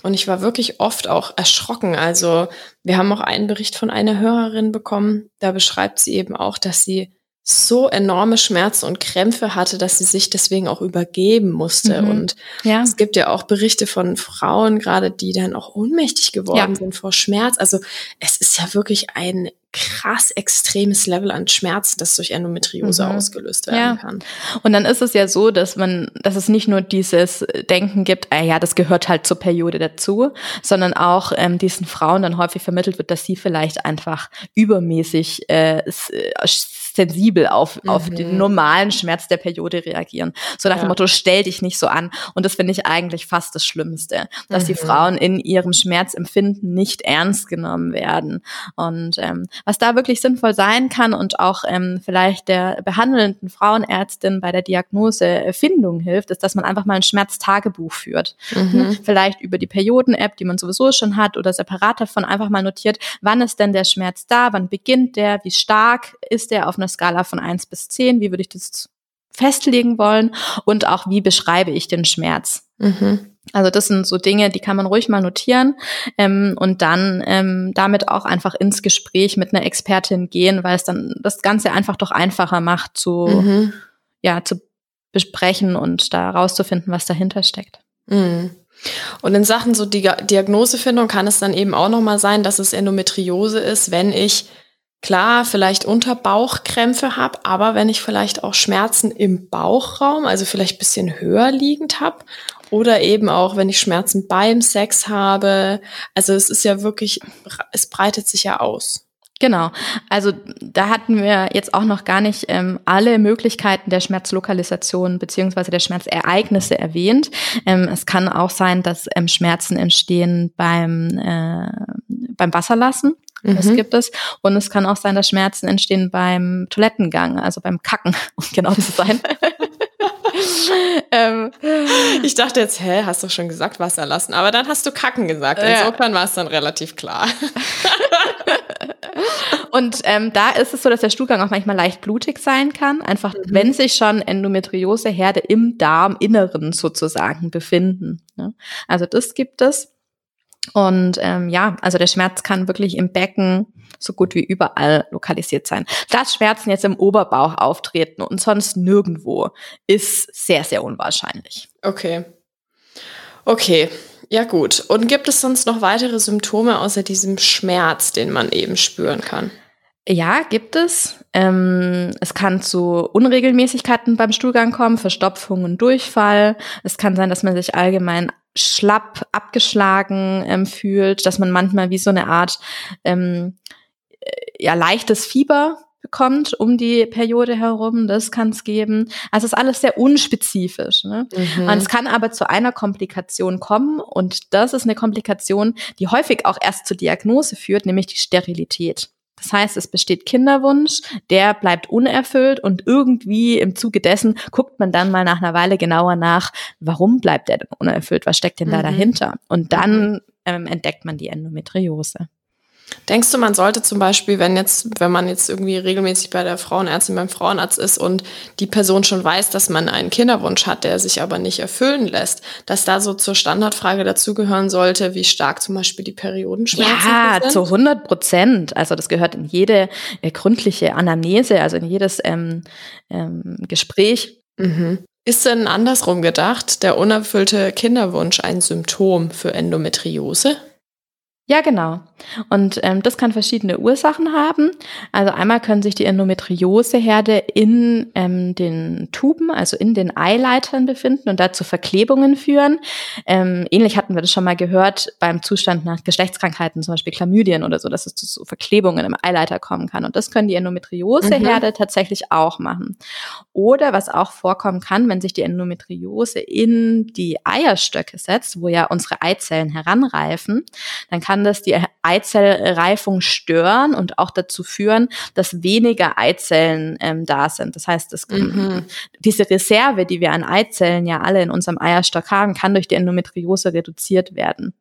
Speaker 2: Und ich war wirklich oft auch erschrocken. Also wir haben auch einen Bericht von einer Hörerin bekommen. Da beschreibt sie eben auch, dass sie so enorme Schmerzen und Krämpfe hatte, dass sie sich deswegen auch übergeben musste. Mhm. Und ja. es gibt ja auch Berichte von Frauen, gerade die dann auch ohnmächtig geworden ja. sind vor Schmerz. Also es ist ja wirklich ein krass extremes Level an Schmerzen, das durch Endometriose mhm. ausgelöst werden ja. kann.
Speaker 1: Und dann ist es ja so, dass man, dass es nicht nur dieses Denken gibt, ah ja, das gehört halt zur Periode dazu, sondern auch ähm, diesen Frauen dann häufig vermittelt wird, dass sie vielleicht einfach übermäßig äh, sensibel auf, mhm. auf den normalen Schmerz der Periode reagieren. So nach ja. dem Motto, stell dich nicht so an. Und das finde ich eigentlich fast das Schlimmste, dass mhm. die Frauen in ihrem Schmerzempfinden nicht ernst genommen werden. Und ähm, was da wirklich sinnvoll sein kann und auch ähm, vielleicht der behandelnden Frauenärztin bei der Diagnosefindung hilft, ist, dass man einfach mal ein Schmerztagebuch führt. Mhm. Vielleicht über die Perioden-App, die man sowieso schon hat oder separat davon einfach mal notiert, wann ist denn der Schmerz da, wann beginnt der, wie stark ist der auf einer Skala von eins bis zehn, wie würde ich das festlegen wollen und auch wie beschreibe ich den Schmerz. Mhm. Also das sind so Dinge, die kann man ruhig mal notieren ähm, und dann ähm, damit auch einfach ins Gespräch mit einer Expertin gehen, weil es dann das Ganze einfach doch einfacher macht zu, mhm. ja, zu besprechen und da rauszufinden, was dahinter steckt.
Speaker 2: Mhm. Und in Sachen so Diagnosefindung kann es dann eben auch nochmal sein, dass es Endometriose ist, wenn ich klar vielleicht Unterbauchkrämpfe habe, aber wenn ich vielleicht auch Schmerzen im Bauchraum, also vielleicht bisschen höher liegend habe oder eben auch, wenn ich Schmerzen beim Sex habe. Also es ist ja wirklich, es breitet sich ja aus.
Speaker 1: Genau. Also da hatten wir jetzt auch noch gar nicht ähm, alle Möglichkeiten der Schmerzlokalisation beziehungsweise der Schmerzereignisse erwähnt. Ähm, es kann auch sein, dass ähm, Schmerzen entstehen beim, äh, beim Wasserlassen. Das mhm. gibt es. Und es kann auch sein, dass Schmerzen entstehen beim Toilettengang, also beim Kacken, um genau zu sein.
Speaker 2: ähm, ich dachte jetzt, hä, hast du schon gesagt Wasser lassen? Aber dann hast du Kacken gesagt. Insofern war es dann relativ klar.
Speaker 1: Und ähm, da ist es so, dass der Stuhlgang auch manchmal leicht blutig sein kann, einfach mhm. wenn sich schon Endometrioseherde im Darminneren sozusagen befinden. Ne? Also das gibt es. Und ähm, ja, also der Schmerz kann wirklich im Becken so gut wie überall lokalisiert sein. Dass Schmerzen jetzt im Oberbauch auftreten und sonst nirgendwo, ist sehr, sehr unwahrscheinlich.
Speaker 2: Okay. Okay, ja gut. Und gibt es sonst noch weitere Symptome außer diesem Schmerz, den man eben spüren kann?
Speaker 1: Ja, gibt es. Ähm, es kann zu Unregelmäßigkeiten beim Stuhlgang kommen, Verstopfungen, Durchfall. Es kann sein, dass man sich allgemein schlapp, abgeschlagen ähm, fühlt, dass man manchmal wie so eine Art ähm, ja leichtes Fieber bekommt um die Periode herum, das kann es geben. Also es ist alles sehr unspezifisch. Ne? Mhm. Und es kann aber zu einer Komplikation kommen und das ist eine Komplikation, die häufig auch erst zur Diagnose führt, nämlich die Sterilität. Das heißt, es besteht Kinderwunsch, der bleibt unerfüllt und irgendwie im Zuge dessen guckt man dann mal nach einer Weile genauer nach, warum bleibt der denn unerfüllt, was steckt denn da mhm. dahinter? Und dann mhm. ähm, entdeckt man die Endometriose.
Speaker 2: Denkst du, man sollte zum Beispiel, wenn jetzt, wenn man jetzt irgendwie regelmäßig bei der Frauenärztin, beim Frauenarzt ist und die Person schon weiß, dass man einen Kinderwunsch hat, der sich aber nicht erfüllen lässt, dass da so zur Standardfrage dazugehören sollte, wie stark zum Beispiel die Periodenschmerzen
Speaker 1: ja, sind? Ja, zu 100 Prozent. Also das gehört in jede äh, gründliche Anamnese, also in jedes ähm, ähm, Gespräch.
Speaker 2: Mhm. Ist denn andersrum gedacht, der unerfüllte Kinderwunsch ein Symptom für Endometriose?
Speaker 1: Ja, genau. Und ähm, das kann verschiedene Ursachen haben. Also einmal können sich die Endometrioseherde in ähm, den Tuben, also in den Eileitern befinden und dazu Verklebungen führen. Ähm, ähnlich hatten wir das schon mal gehört beim Zustand nach Geschlechtskrankheiten, zum Beispiel Chlamydien oder so, dass es zu Verklebungen im Eileiter kommen kann. Und das können die Endometrioseherde mhm. tatsächlich auch machen. Oder was auch vorkommen kann, wenn sich die Endometriose in die Eierstöcke setzt, wo ja unsere Eizellen heranreifen, dann kann das die Eizellreifung stören und auch dazu führen, dass weniger Eizellen ähm, da sind. Das heißt, das, mhm. diese Reserve, die wir an Eizellen ja alle in unserem Eierstock haben, kann durch die Endometriose reduziert werden.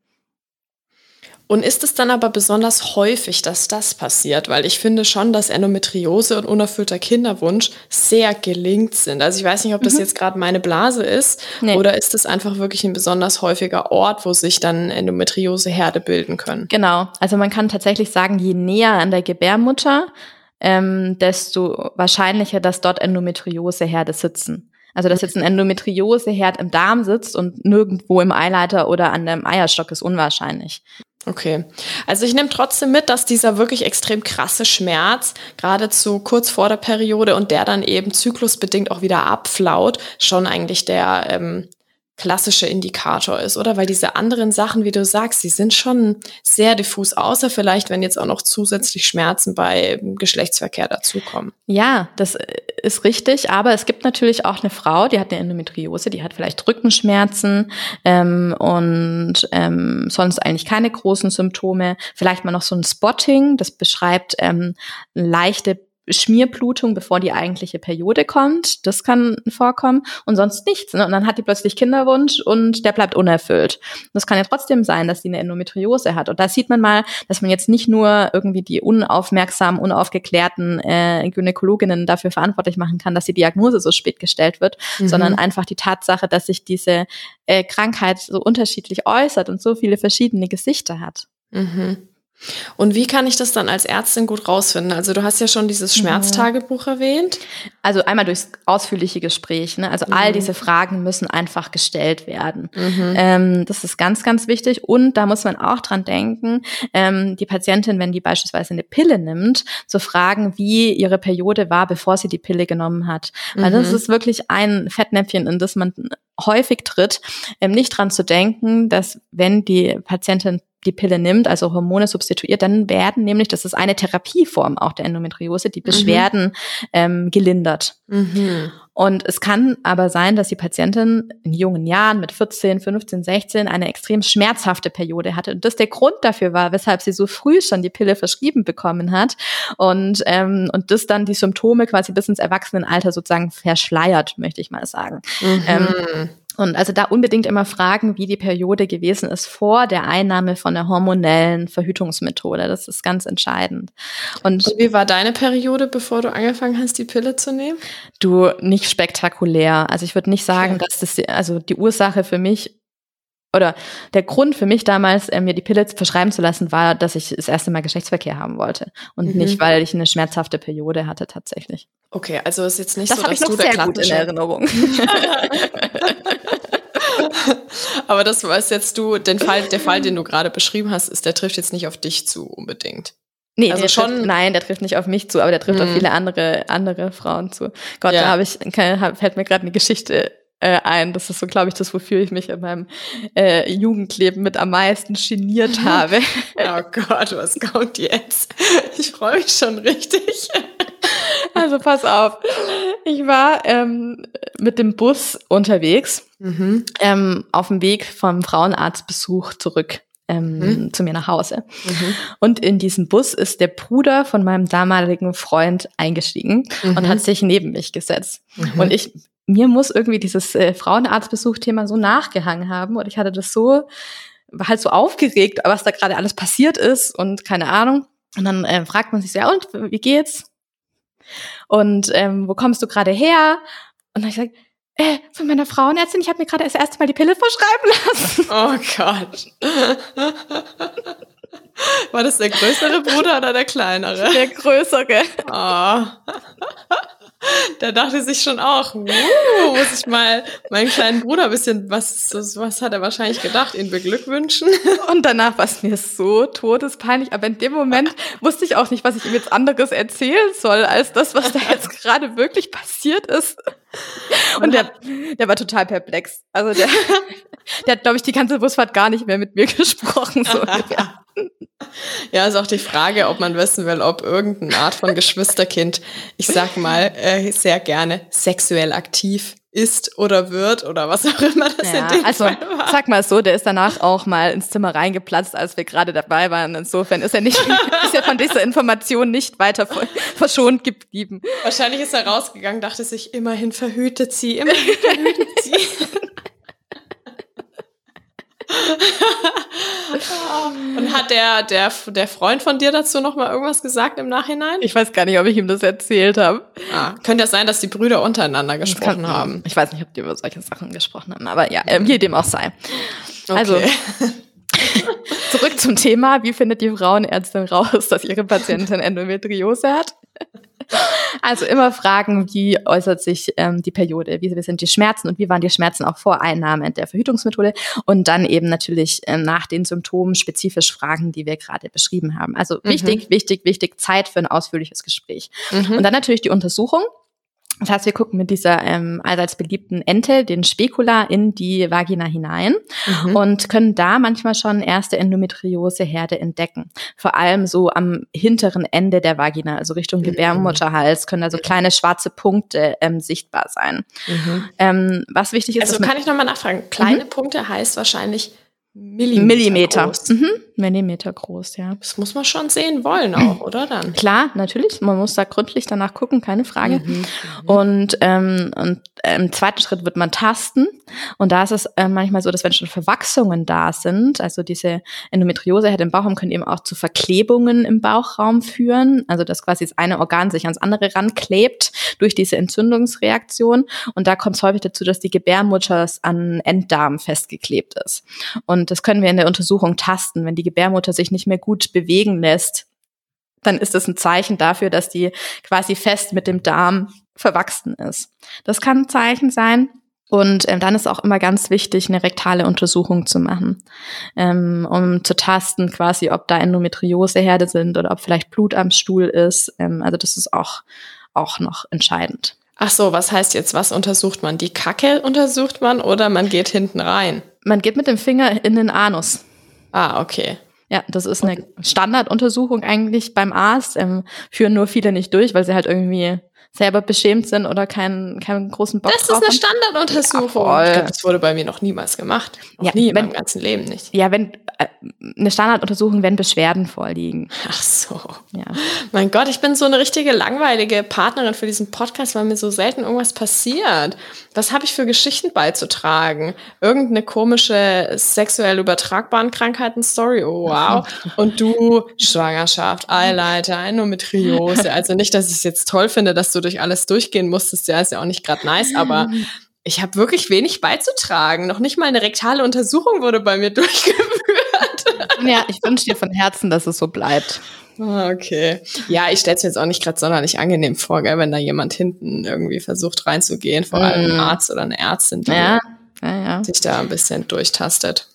Speaker 2: Und ist es dann aber besonders häufig, dass das passiert? Weil ich finde schon, dass Endometriose und unerfüllter Kinderwunsch sehr gelingt sind. Also ich weiß nicht, ob das mhm. jetzt gerade meine Blase ist nee. oder ist es einfach wirklich ein besonders häufiger Ort, wo sich dann Endometrioseherde bilden können?
Speaker 1: Genau. Also man kann tatsächlich sagen, je näher an der Gebärmutter, ähm, desto wahrscheinlicher, dass dort Endometrioseherde sitzen. Also dass jetzt ein Endometrioseherd im Darm sitzt und nirgendwo im Eileiter oder an dem Eierstock ist unwahrscheinlich.
Speaker 2: Okay. Also ich nehme trotzdem mit, dass dieser wirklich extrem krasse Schmerz, geradezu kurz vor der Periode und der dann eben zyklusbedingt auch wieder abflaut, schon eigentlich der ähm, klassische Indikator ist, oder? Weil diese anderen Sachen, wie du sagst, die sind schon sehr diffus, außer vielleicht, wenn jetzt auch noch zusätzlich Schmerzen bei Geschlechtsverkehr dazukommen.
Speaker 1: Ja, das äh, ist richtig, aber es gibt natürlich auch eine Frau, die hat eine Endometriose, die hat vielleicht Rückenschmerzen ähm, und ähm, sonst eigentlich keine großen Symptome. Vielleicht mal noch so ein Spotting, das beschreibt ähm, leichte Schmierblutung, bevor die eigentliche Periode kommt. Das kann vorkommen und sonst nichts. Ne? Und dann hat die plötzlich Kinderwunsch und der bleibt unerfüllt. Das kann ja trotzdem sein, dass sie eine Endometriose hat. Und da sieht man mal, dass man jetzt nicht nur irgendwie die unaufmerksamen, unaufgeklärten äh, Gynäkologinnen dafür verantwortlich machen kann, dass die Diagnose so spät gestellt wird, mhm. sondern einfach die Tatsache, dass sich diese äh, Krankheit so unterschiedlich äußert und so viele verschiedene Gesichter hat.
Speaker 2: Mhm. Und wie kann ich das dann als Ärztin gut rausfinden? Also du hast ja schon dieses mhm. Schmerztagebuch mhm. erwähnt.
Speaker 1: Also einmal durchs ausführliche Gespräch. Ne? Also mhm. all diese Fragen müssen einfach gestellt werden. Mhm. Ähm, das ist ganz, ganz wichtig. Und da muss man auch dran denken, ähm, die Patientin, wenn die beispielsweise eine Pille nimmt, zu fragen, wie ihre Periode war, bevor sie die Pille genommen hat. Weil das mhm. ist wirklich ein Fettnäpfchen, in das man häufig tritt, ähm, nicht dran zu denken, dass wenn die Patientin die Pille nimmt, also Hormone substituiert, dann werden nämlich, das ist eine Therapieform auch der Endometriose, die Beschwerden mhm. ähm, gelindert. Mhm. Und es kann aber sein, dass die Patientin in jungen Jahren mit 14, 15, 16 eine extrem schmerzhafte Periode hatte und das der Grund dafür war, weshalb sie so früh schon die Pille verschrieben bekommen hat und ähm, und das dann die Symptome quasi bis ins Erwachsenenalter sozusagen verschleiert, möchte ich mal sagen. Mhm. Ähm, und also da unbedingt immer fragen, wie die Periode gewesen ist vor der Einnahme von der hormonellen Verhütungsmethode. Das ist ganz entscheidend.
Speaker 2: Und, Und wie war deine Periode, bevor du angefangen hast, die Pille zu nehmen?
Speaker 1: Du, nicht spektakulär. Also ich würde nicht sagen, okay. dass das, also die Ursache für mich oder der Grund für mich damals, äh, mir die Pille verschreiben zu lassen, war, dass ich das erste Mal Geschlechtsverkehr haben wollte. Und mhm. nicht, weil ich eine schmerzhafte Periode hatte tatsächlich.
Speaker 2: Okay, also ist jetzt nicht
Speaker 1: das
Speaker 2: so, dass
Speaker 1: ich noch
Speaker 2: du
Speaker 1: sehr der gut in Erinnerung.
Speaker 2: Aber das weißt jetzt du, den Fall, der Fall, den du gerade beschrieben hast, ist, der trifft jetzt nicht auf dich zu unbedingt.
Speaker 1: Nee, also schon. Trifft, nein, der trifft nicht auf mich zu, aber der trifft mhm. auf viele andere andere Frauen zu. Gott, ja. da habe ich fällt mir gerade eine Geschichte äh, ein. Das ist so, glaube ich, das, wofür ich mich in meinem äh, Jugendleben mit am meisten geniert habe.
Speaker 2: oh Gott, was kommt jetzt? Ich freue mich schon richtig.
Speaker 1: Also pass auf. Ich war ähm, mit dem Bus unterwegs, mhm. ähm, auf dem Weg vom Frauenarztbesuch zurück ähm, mhm. zu mir nach Hause. Mhm. Und in diesem Bus ist der Bruder von meinem damaligen Freund eingestiegen mhm. und hat sich neben mich gesetzt. Mhm. Und ich, mir muss irgendwie dieses äh, Frauenarztbesuch-Thema so nachgehangen haben und ich hatte das so, war halt so aufgeregt, was da gerade alles passiert ist und keine Ahnung. Und dann äh, fragt man sich so, ja und, wie geht's? Und ähm, wo kommst du gerade her? Und dann ich gesagt, äh, von meiner Frauenärztin, ich habe mir gerade das erste Mal die Pille verschreiben
Speaker 2: lassen. Oh Gott. War das der größere Bruder oder der kleinere?
Speaker 1: Der größere. Oh.
Speaker 2: Da dachte sich schon auch, uh, muss ich mal meinen kleinen Bruder ein bisschen, was, was hat er wahrscheinlich gedacht, ihn beglückwünschen?
Speaker 1: Und danach war es mir so todespeinlich, aber in dem Moment wusste ich auch nicht, was ich ihm jetzt anderes erzählen soll, als das, was da jetzt gerade wirklich passiert ist. Und der, der war total perplex. Also der, der hat, glaube ich, die ganze Busfahrt gar nicht mehr mit mir gesprochen. So
Speaker 2: ja, ist auch die Frage, ob man wissen will, ob irgendeine Art von Geschwisterkind, ich sag mal, äh, sehr gerne sexuell aktiv ist oder wird oder was auch immer das ja, in dem
Speaker 1: also, Fall war. Sag mal so, der ist danach auch mal ins Zimmer reingeplatzt, als wir gerade dabei waren. Insofern ist er nicht, ist er von dieser Information nicht weiter verschont geblieben.
Speaker 2: Wahrscheinlich ist er rausgegangen, dachte sich, immerhin verhütet sie, immerhin verhütet sie. Und hat der, der, der Freund von dir dazu noch mal irgendwas gesagt im Nachhinein?
Speaker 1: Ich weiß gar nicht, ob ich ihm das erzählt habe.
Speaker 2: Ah, könnte ja sein, dass die Brüder untereinander gesprochen kann, haben.
Speaker 1: Ich weiß nicht, ob die über solche Sachen gesprochen haben, aber ja, äh, wie dem auch sei. Also, okay. zurück zum Thema. Wie findet die Frauenärztin raus, dass ihre Patientin Endometriose hat? Also immer fragen, wie äußert sich ähm, die Periode, wie sind die Schmerzen und wie waren die Schmerzen auch vor Einnahme der Verhütungsmethode und dann eben natürlich ähm, nach den Symptomen spezifisch fragen, die wir gerade beschrieben haben. Also mhm. wichtig, wichtig, wichtig, Zeit für ein ausführliches Gespräch. Mhm. Und dann natürlich die Untersuchung. Das heißt, wir gucken mit dieser ähm, allseits beliebten Ente, den Spekula, in die Vagina hinein mhm. und können da manchmal schon erste Endometrioseherde entdecken. Vor allem so am hinteren Ende der Vagina, also Richtung mhm. Gebärmutterhals, können also kleine schwarze Punkte ähm, sichtbar sein. Mhm. Ähm, was wichtig ist.
Speaker 2: Also kann ich nochmal nachfragen, kleine mhm. Punkte heißt wahrscheinlich Millimeter.
Speaker 1: Millimeter. Groß. Mhm. Millimeter groß, ja.
Speaker 2: Das muss man schon sehen wollen auch, oder dann?
Speaker 1: Klar, natürlich. Man muss da gründlich danach gucken, keine Frage. Mhm. mhm. Und, ähm, und äh, im zweiten Schritt wird man tasten. Und da ist es äh, manchmal so, dass wenn schon Verwachsungen da sind, also diese Endometriose hätte im Bauchraum können eben auch zu Verklebungen im Bauchraum führen. Also dass quasi das eine Organ sich ans andere ranklebt durch diese Entzündungsreaktion. Und da kommt es häufig dazu, dass die Gebärmutter an Enddarm festgeklebt ist. Und und das können wir in der Untersuchung tasten. Wenn die Gebärmutter sich nicht mehr gut bewegen lässt, dann ist das ein Zeichen dafür, dass die quasi fest mit dem Darm verwachsen ist. Das kann ein Zeichen sein. Und ähm, dann ist auch immer ganz wichtig, eine rektale Untersuchung zu machen, ähm, um zu tasten, quasi, ob da Endometrioseherde sind oder ob vielleicht Blut am Stuhl ist. Ähm, also das ist auch, auch noch entscheidend.
Speaker 2: Ach so, was heißt jetzt, was untersucht man? Die Kacke untersucht man oder man geht hinten rein?
Speaker 1: Man geht mit dem Finger in den Anus.
Speaker 2: Ah, okay.
Speaker 1: Ja, das ist eine Standarduntersuchung eigentlich beim Arzt. Ähm, führen nur viele nicht durch, weil sie halt irgendwie selber beschämt sind oder keinen, keinen großen Bock
Speaker 2: Das ist eine Standarduntersuchung. Ja, ich glaub, das wurde bei mir noch niemals gemacht. Noch ja, nie in wenn, meinem ganzen Leben nicht.
Speaker 1: Ja, wenn eine Standarduntersuchung, wenn Beschwerden vorliegen.
Speaker 2: Ach so. Ja. Mein Gott, ich bin so eine richtige langweilige Partnerin für diesen Podcast, weil mir so selten irgendwas passiert. Was habe ich für Geschichten beizutragen? Irgendeine komische sexuell übertragbaren Krankheiten-Story. Oh, wow. Und du, Schwangerschaft, Eileiter, Endometriose. Also nicht, dass ich es jetzt toll finde, dass du durch alles durchgehen musstest. Ja, ist ja auch nicht gerade nice, aber ich habe wirklich wenig beizutragen. Noch nicht mal eine rektale Untersuchung wurde bei mir durchgeführt.
Speaker 1: Ja, ich wünsche dir von Herzen, dass es so bleibt.
Speaker 2: Ah, okay. Ja, ich stelle es mir jetzt auch nicht gerade sonderlich angenehm vor, gell, wenn da jemand hinten irgendwie versucht reinzugehen, vor allem ein mm. Arzt oder eine Ärztin, die ja, ja, ja. sich da ein bisschen durchtastet.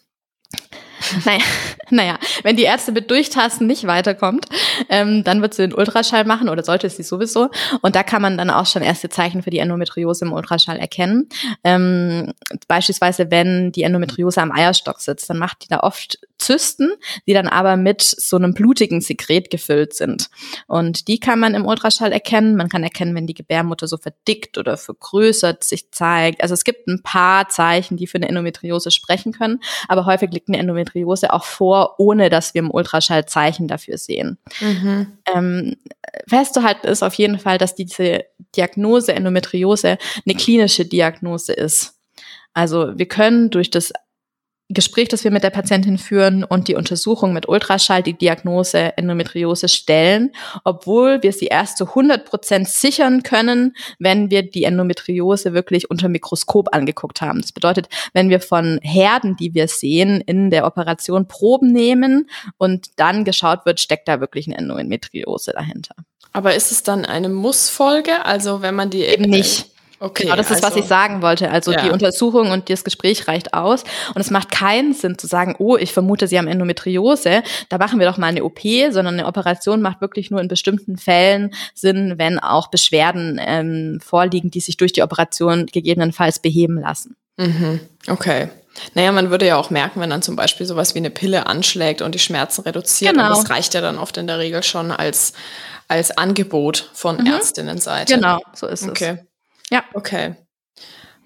Speaker 1: naja, naja, wenn die Ärzte mit Durchtasten nicht weiterkommt, ähm, dann wird sie den Ultraschall machen oder sollte sie sowieso. Und da kann man dann auch schon erste Zeichen für die Endometriose im Ultraschall erkennen. Ähm, beispielsweise, wenn die Endometriose am Eierstock sitzt, dann macht die da oft Zysten, die dann aber mit so einem blutigen Sekret gefüllt sind. Und die kann man im Ultraschall erkennen. Man kann erkennen, wenn die Gebärmutter so verdickt oder vergrößert sich zeigt. Also es gibt ein paar Zeichen, die für eine Endometriose sprechen können, aber häufig liegt eine Endometriose auch vor, ohne dass wir im Ultraschall Zeichen dafür sehen. Mhm. Ähm, festzuhalten ist auf jeden Fall, dass diese Diagnose Endometriose eine klinische Diagnose ist. Also wir können durch das Gespräch, das wir mit der Patientin führen und die Untersuchung mit Ultraschall die Diagnose Endometriose stellen, obwohl wir sie erst zu 100 Prozent sichern können, wenn wir die Endometriose wirklich unter Mikroskop angeguckt haben. Das bedeutet, wenn wir von Herden, die wir sehen, in der Operation Proben nehmen und dann geschaut wird, steckt da wirklich eine Endometriose dahinter.
Speaker 2: Aber ist es dann eine Mussfolge? Also wenn man die
Speaker 1: eben nicht. Okay, genau, das ist, also, was ich sagen wollte. Also ja. die Untersuchung und das Gespräch reicht aus. Und es macht keinen Sinn zu sagen, oh, ich vermute, Sie haben Endometriose. Da machen wir doch mal eine OP, sondern eine Operation macht wirklich nur in bestimmten Fällen Sinn, wenn auch Beschwerden ähm, vorliegen, die sich durch die Operation gegebenenfalls beheben lassen.
Speaker 2: Mhm. Okay. Naja, man würde ja auch merken, wenn dann zum Beispiel sowas wie eine Pille anschlägt und die Schmerzen reduziert. Genau. Und das reicht ja dann oft in der Regel schon als, als Angebot von mhm. Ärztinnenseite.
Speaker 1: Genau, so ist
Speaker 2: okay. es. Okay. Ja. Okay.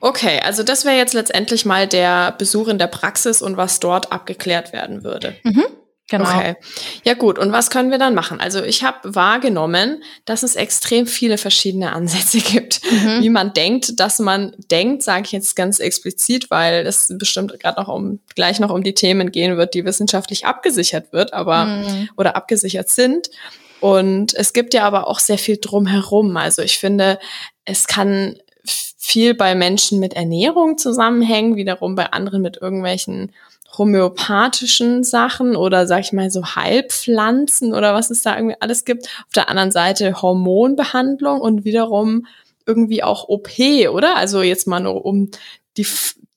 Speaker 2: Okay, also das wäre jetzt letztendlich mal der Besuch in der Praxis und was dort abgeklärt werden würde. Mhm. Genau. Okay. Ja gut, und was können wir dann machen? Also ich habe wahrgenommen, dass es extrem viele verschiedene Ansätze gibt, mhm. wie man denkt, dass man denkt, sage ich jetzt ganz explizit, weil es bestimmt gerade noch um gleich noch um die Themen gehen wird, die wissenschaftlich abgesichert wird, aber mhm. oder abgesichert sind. Und es gibt ja aber auch sehr viel drumherum. Also ich finde, es kann viel bei Menschen mit Ernährung zusammenhängen, wiederum bei anderen mit irgendwelchen homöopathischen Sachen oder sag ich mal so Heilpflanzen oder was es da irgendwie alles gibt. Auf der anderen Seite Hormonbehandlung und wiederum irgendwie auch OP, oder? Also jetzt mal nur um die,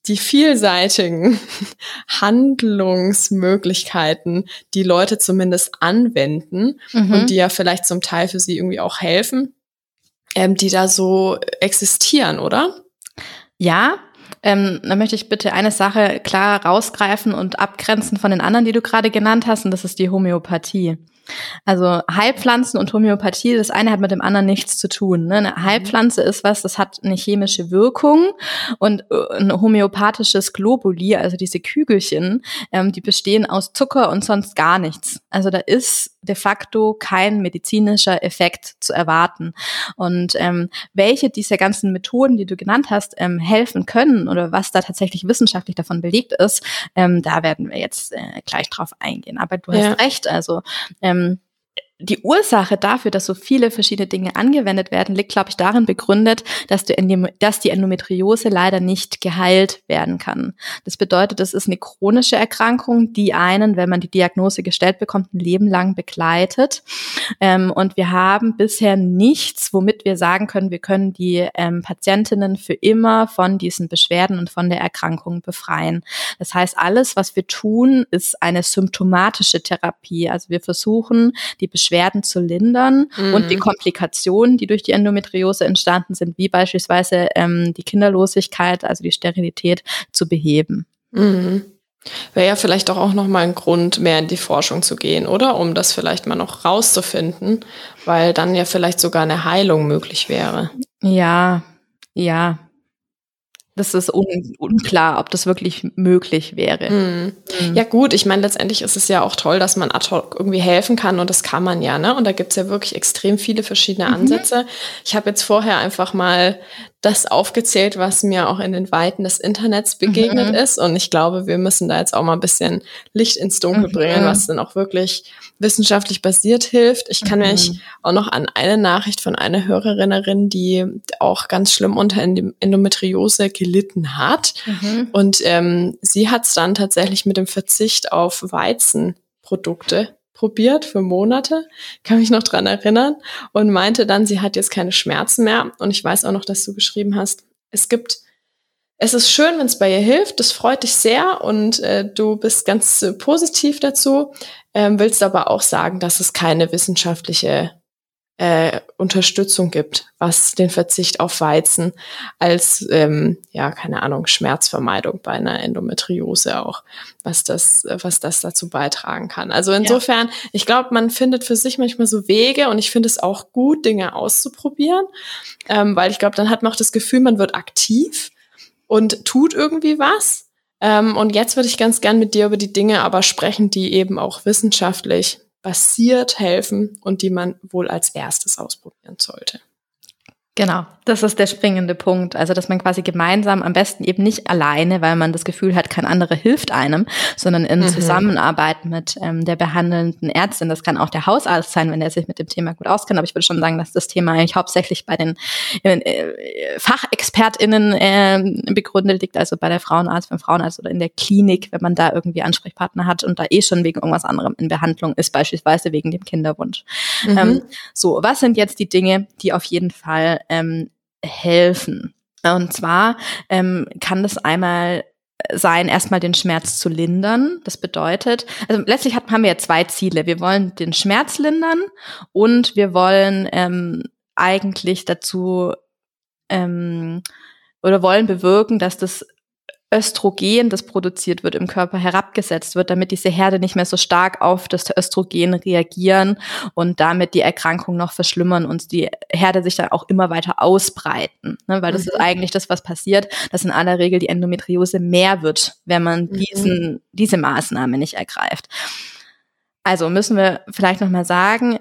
Speaker 2: die vielseitigen Handlungsmöglichkeiten, die Leute zumindest anwenden mhm. und die ja vielleicht zum Teil für sie irgendwie auch helfen ähm, die da so existieren, oder?
Speaker 1: Ja, ähm, da möchte ich bitte eine Sache klar rausgreifen und abgrenzen von den anderen, die du gerade genannt hast, und das ist die Homöopathie. Also Heilpflanzen und Homöopathie, das eine hat mit dem anderen nichts zu tun. Ne? Eine Heilpflanze ist was, das hat eine chemische Wirkung und äh, ein homöopathisches Globuli, also diese Kügelchen, ähm, die bestehen aus Zucker und sonst gar nichts. Also da ist de facto kein medizinischer Effekt zu erwarten. Und ähm, welche dieser ganzen Methoden, die du genannt hast, ähm, helfen können oder was da tatsächlich wissenschaftlich davon belegt ist, ähm, da werden wir jetzt äh, gleich drauf eingehen. Aber du hast ja. recht, also ähm, ähm, die Ursache dafür, dass so viele verschiedene Dinge angewendet werden, liegt, glaube ich, darin begründet, dass, du dass die Endometriose leider nicht geheilt werden kann. Das bedeutet, es ist eine chronische Erkrankung, die einen, wenn man die Diagnose gestellt bekommt, ein Leben lang begleitet. Ähm, und wir haben bisher nichts, womit wir sagen können, wir können die ähm, Patientinnen für immer von diesen Beschwerden und von der Erkrankung befreien. Das heißt, alles, was wir tun, ist eine symptomatische Therapie. Also wir versuchen, die Beschwerden Beschwerden zu lindern mhm. und die Komplikationen, die durch die Endometriose entstanden sind, wie beispielsweise ähm, die Kinderlosigkeit, also die Sterilität, zu beheben.
Speaker 2: Mhm. Wäre ja vielleicht auch noch mal ein Grund, mehr in die Forschung zu gehen, oder? Um das vielleicht mal noch rauszufinden, weil dann ja vielleicht sogar eine Heilung möglich wäre.
Speaker 1: Ja, ja, das ist un unklar, ob das wirklich möglich wäre.
Speaker 2: Mhm. Mhm. Ja gut, ich meine, letztendlich ist es ja auch toll, dass man ad hoc irgendwie helfen kann und das kann man ja, ne? Und da gibt's ja wirklich extrem viele verschiedene mhm. Ansätze. Mhm. Ich habe jetzt vorher einfach mal das aufgezählt, was mir auch in den Weiten des Internets begegnet mhm. ist. Und ich glaube, wir müssen da jetzt auch mal ein bisschen Licht ins Dunkel mhm. bringen, was dann auch wirklich wissenschaftlich basiert hilft. Ich kann mhm. mich auch noch an eine Nachricht von einer Hörerin die auch ganz schlimm unter Endometriose gelitten hat. Mhm. Und ähm, sie hat es dann tatsächlich mit dem Verzicht auf Weizenprodukte probiert für Monate, kann mich noch dran erinnern und meinte dann, sie hat jetzt keine Schmerzen mehr. Und ich weiß auch noch, dass du geschrieben hast, es gibt es ist schön, wenn es bei ihr hilft. Das freut dich sehr und äh, du bist ganz äh, positiv dazu. Ähm, willst aber auch sagen, dass es keine wissenschaftliche äh, Unterstützung gibt, was den Verzicht auf Weizen als, ähm, ja, keine Ahnung, Schmerzvermeidung bei einer Endometriose auch, was das, was das dazu beitragen kann. Also insofern, ja. ich glaube, man findet für sich manchmal so Wege und ich finde es auch gut, Dinge auszuprobieren, ähm, weil ich glaube, dann hat man auch das Gefühl, man wird aktiv und tut irgendwie was. Ähm, und jetzt würde ich ganz gern mit dir über die Dinge aber sprechen, die eben auch wissenschaftlich basiert helfen und die man wohl als erstes ausprobieren sollte.
Speaker 1: Genau, das ist der springende Punkt. Also, dass man quasi gemeinsam, am besten eben nicht alleine, weil man das Gefühl hat, kein anderer hilft einem, sondern in mhm. Zusammenarbeit mit ähm, der behandelnden Ärztin. Das kann auch der Hausarzt sein, wenn er sich mit dem Thema gut auskennt. Aber ich würde schon sagen, dass das Thema eigentlich hauptsächlich bei den äh, FachexpertInnen äh, begründet liegt, also bei der Frauenarzt, beim Frauenarzt oder in der Klinik, wenn man da irgendwie Ansprechpartner hat und da eh schon wegen irgendwas anderem in Behandlung ist, beispielsweise wegen dem Kinderwunsch. Mhm. Ähm, so, was sind jetzt die Dinge, die auf jeden Fall ähm, helfen. Und zwar ähm, kann das einmal sein, erstmal den Schmerz zu lindern. Das bedeutet, also letztlich hat, haben wir ja zwei Ziele. Wir wollen den Schmerz lindern und wir wollen ähm, eigentlich dazu ähm, oder wollen bewirken, dass das Östrogen, das produziert wird im Körper, herabgesetzt wird, damit diese Herde nicht mehr so stark auf das Östrogen reagieren und damit die Erkrankung noch verschlimmern und die Herde sich dann auch immer weiter ausbreiten. Ne? Weil das mhm. ist eigentlich das, was passiert, dass in aller Regel die Endometriose mehr wird, wenn man mhm. diesen, diese Maßnahme nicht ergreift. Also müssen wir vielleicht nochmal sagen,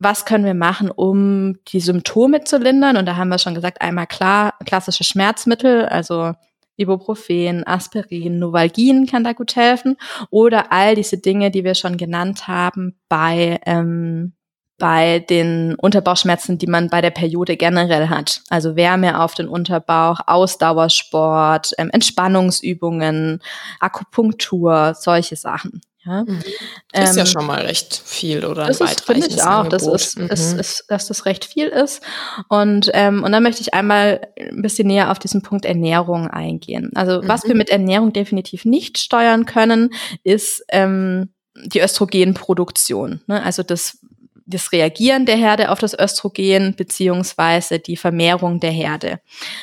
Speaker 1: was können wir machen, um die Symptome zu lindern? Und da haben wir schon gesagt, einmal klar, klassische Schmerzmittel, also Ibuprofen, Aspirin, Novalgin kann da gut helfen. Oder all diese Dinge, die wir schon genannt haben bei, ähm, bei den Unterbauchschmerzen, die man bei der Periode generell hat. Also Wärme auf den Unterbauch, Ausdauersport, ähm, Entspannungsübungen, Akupunktur, solche Sachen. Ja.
Speaker 2: Mhm. Ist ähm, ja schon mal recht viel oder
Speaker 1: das ein finde ich auch, dass, ist, mhm. ist, ist, dass das recht viel ist. Und, ähm, und dann möchte ich einmal ein bisschen näher auf diesen Punkt Ernährung eingehen. Also mhm. was wir mit Ernährung definitiv nicht steuern können, ist ähm, die Östrogenproduktion. Ne? Also das das Reagieren der Herde auf das Östrogen beziehungsweise die Vermehrung der Herde.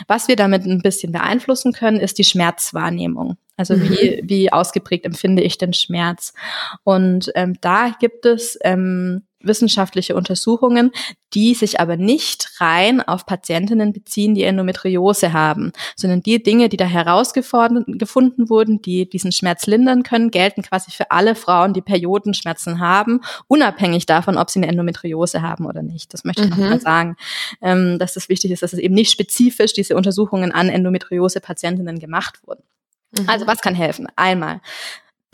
Speaker 1: Was wir damit ein bisschen beeinflussen können, ist die Schmerzwahrnehmung. Also mhm. wie, wie ausgeprägt empfinde ich den Schmerz? Und ähm, da gibt es ähm, wissenschaftliche Untersuchungen, die sich aber nicht rein auf Patientinnen beziehen, die Endometriose haben, sondern die Dinge, die da herausgefunden wurden, die diesen Schmerz lindern können, gelten quasi für alle Frauen, die Periodenschmerzen haben, unabhängig davon, ob sie eine Endometriose haben oder nicht. Das möchte ich mhm. nochmal sagen, ähm, dass es wichtig ist, dass es eben nicht spezifisch diese Untersuchungen an Endometriose-Patientinnen gemacht wurden. Mhm. Also was kann helfen? Einmal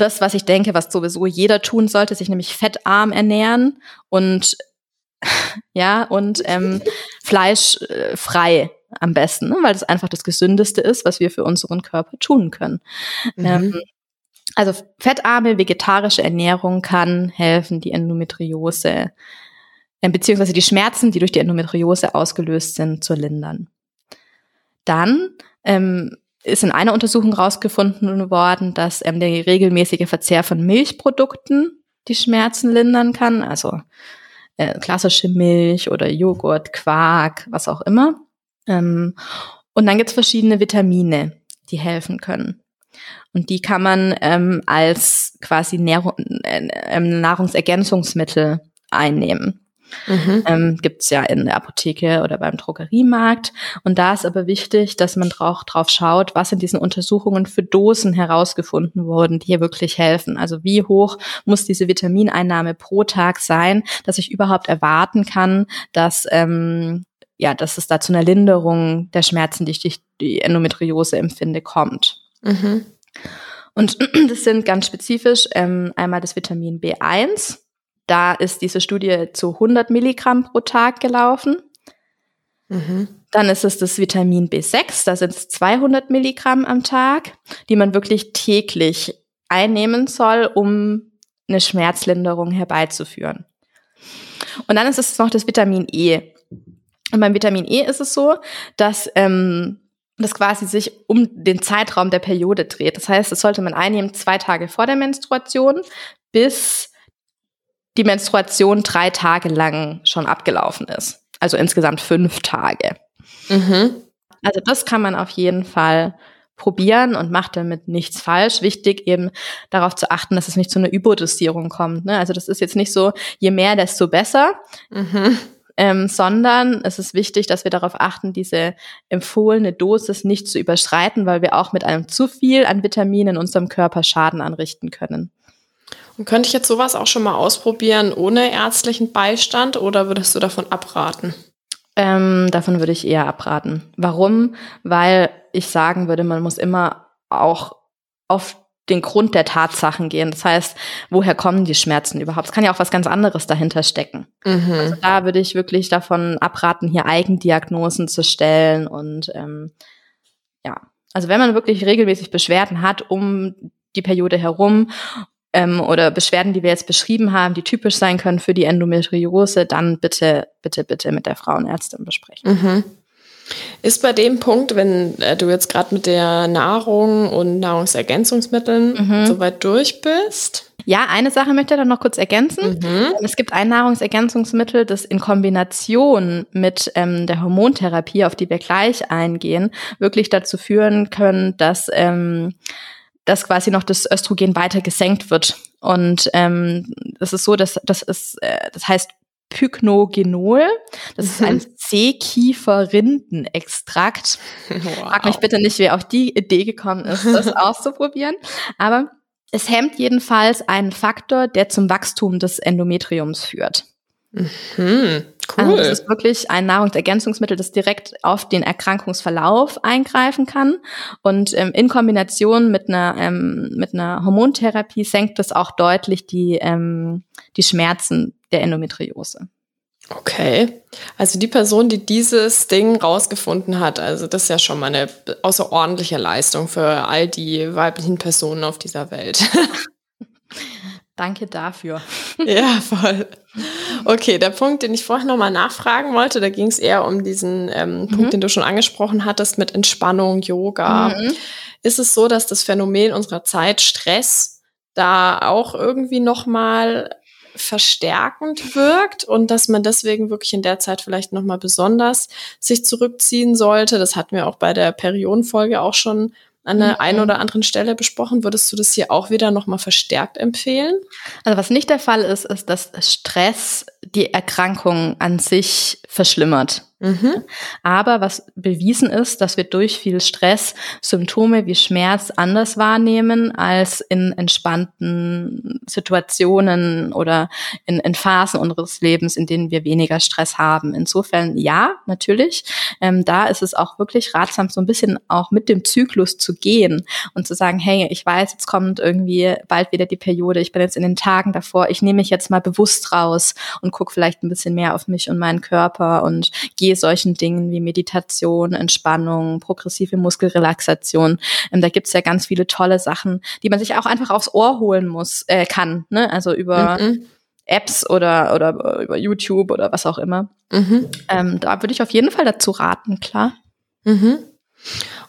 Speaker 1: das, was ich denke, was sowieso jeder tun sollte, sich nämlich fettarm ernähren und ja und ähm, fleischfrei äh, am besten, ne? weil das einfach das Gesündeste ist, was wir für unseren Körper tun können. Mhm. Ähm, also fettarme vegetarische Ernährung kann helfen, die Endometriose äh, beziehungsweise die Schmerzen, die durch die Endometriose ausgelöst sind, zu lindern. Dann ähm, ist in einer Untersuchung rausgefunden worden, dass ähm, der regelmäßige Verzehr von Milchprodukten die Schmerzen lindern kann, also äh, klassische Milch oder Joghurt, Quark, was auch immer. Ähm, und dann gibt's verschiedene Vitamine, die helfen können. Und die kann man ähm, als quasi Nähr äh, Nahrungsergänzungsmittel einnehmen. Mhm. Ähm, Gibt ja in der Apotheke oder beim Drogeriemarkt. Und da ist aber wichtig, dass man drauf, drauf schaut, was in diesen Untersuchungen für Dosen herausgefunden wurden, die hier wirklich helfen. Also wie hoch muss diese Vitamineinnahme pro Tag sein, dass ich überhaupt erwarten kann, dass ähm, ja, dass es da zu einer Linderung der Schmerzen, die ich durch die Endometriose empfinde, kommt. Mhm. Und das sind ganz spezifisch ähm, einmal das Vitamin B1, da ist diese Studie zu 100 Milligramm pro Tag gelaufen. Mhm. Dann ist es das Vitamin B6, da sind es 200 Milligramm am Tag, die man wirklich täglich einnehmen soll, um eine Schmerzlinderung herbeizuführen. Und dann ist es noch das Vitamin E. Und beim Vitamin E ist es so, dass ähm, das quasi sich um den Zeitraum der Periode dreht. Das heißt, das sollte man einnehmen zwei Tage vor der Menstruation bis die Menstruation drei Tage lang schon abgelaufen ist. Also insgesamt fünf Tage. Mhm. Also das kann man auf jeden Fall probieren und macht damit nichts falsch. Wichtig eben darauf zu achten, dass es nicht zu einer Überdosierung kommt. Ne? Also das ist jetzt nicht so, je mehr, desto besser. Mhm ähm, sondern es ist wichtig, dass wir darauf achten, diese empfohlene Dosis nicht zu überschreiten, weil wir auch mit einem zu viel an Vitaminen in unserem Körper Schaden anrichten können.
Speaker 2: Könnte ich jetzt sowas auch schon mal ausprobieren ohne ärztlichen Beistand oder würdest du davon abraten?
Speaker 1: Ähm, davon würde ich eher abraten. Warum? Weil ich sagen würde, man muss immer auch auf den Grund der Tatsachen gehen. Das heißt, woher kommen die Schmerzen überhaupt? Es kann ja auch was ganz anderes dahinter stecken. Mhm. Also da würde ich wirklich davon abraten, hier Eigendiagnosen zu stellen und ähm, ja, also wenn man wirklich regelmäßig Beschwerden hat um die Periode herum ähm, oder Beschwerden, die wir jetzt beschrieben haben, die typisch sein können für die Endometriose, dann bitte, bitte, bitte mit der Frauenärztin besprechen.
Speaker 2: Mhm. Ist bei dem Punkt, wenn äh, du jetzt gerade mit der Nahrung und Nahrungsergänzungsmitteln mhm. soweit durch bist?
Speaker 1: Ja, eine Sache möchte ich dann noch kurz ergänzen. Mhm. Es gibt ein Nahrungsergänzungsmittel, das in Kombination mit ähm, der Hormontherapie, auf die wir gleich eingehen, wirklich dazu führen können, dass, ähm, dass quasi noch das Östrogen weiter gesenkt wird. Und ähm, es ist so, dass das ist, äh, das heißt Pygnogenol. Das ist ein Seekiefer-Rindenextrakt. Wow. Frag mich bitte nicht, wer auf die Idee gekommen ist, das auszuprobieren. Aber es hemmt jedenfalls einen Faktor, der zum Wachstum des Endometriums führt. Mhm. Cool. Also das ist wirklich ein Nahrungsergänzungsmittel, das direkt auf den Erkrankungsverlauf eingreifen kann. Und ähm, in Kombination mit einer, ähm, mit einer Hormontherapie senkt es auch deutlich die, ähm, die Schmerzen der Endometriose.
Speaker 2: Okay. Also die Person, die dieses Ding rausgefunden hat, also das ist ja schon mal eine außerordentliche Leistung für all die weiblichen Personen auf dieser Welt.
Speaker 1: Danke dafür.
Speaker 2: Ja, voll. Okay, der Punkt, den ich vorher nochmal nachfragen wollte, da ging es eher um diesen ähm, mhm. Punkt, den du schon angesprochen hattest mit Entspannung, Yoga. Mhm. Ist es so, dass das Phänomen unserer Zeit Stress da auch irgendwie nochmal verstärkend wirkt und dass man deswegen wirklich in der Zeit vielleicht nochmal besonders sich zurückziehen sollte. Das hatten wir auch bei der Periodenfolge auch schon an der mhm. einen oder anderen Stelle besprochen. Würdest du das hier auch wieder nochmal verstärkt empfehlen?
Speaker 1: Also was nicht der Fall ist, ist, dass Stress die Erkrankung an sich verschlimmert. Mhm. Aber was bewiesen ist, dass wir durch viel Stress Symptome wie Schmerz anders wahrnehmen als in entspannten Situationen oder in, in Phasen unseres Lebens, in denen wir weniger Stress haben. Insofern ja, natürlich. Ähm, da ist es auch wirklich ratsam, so ein bisschen auch mit dem Zyklus zu gehen und zu sagen, hey, ich weiß, jetzt kommt irgendwie bald wieder die Periode, ich bin jetzt in den Tagen davor, ich nehme mich jetzt mal bewusst raus und gucke vielleicht ein bisschen mehr auf mich und meinen Körper und gehe solchen Dingen wie Meditation, Entspannung, progressive Muskelrelaxation. Ähm, da gibt's ja ganz viele tolle Sachen, die man sich auch einfach aufs Ohr holen muss, äh, kann. Ne? Also über mhm. Apps oder, oder über YouTube oder was auch immer. Mhm. Ähm, da würde ich auf jeden Fall dazu raten, klar.
Speaker 2: Mhm.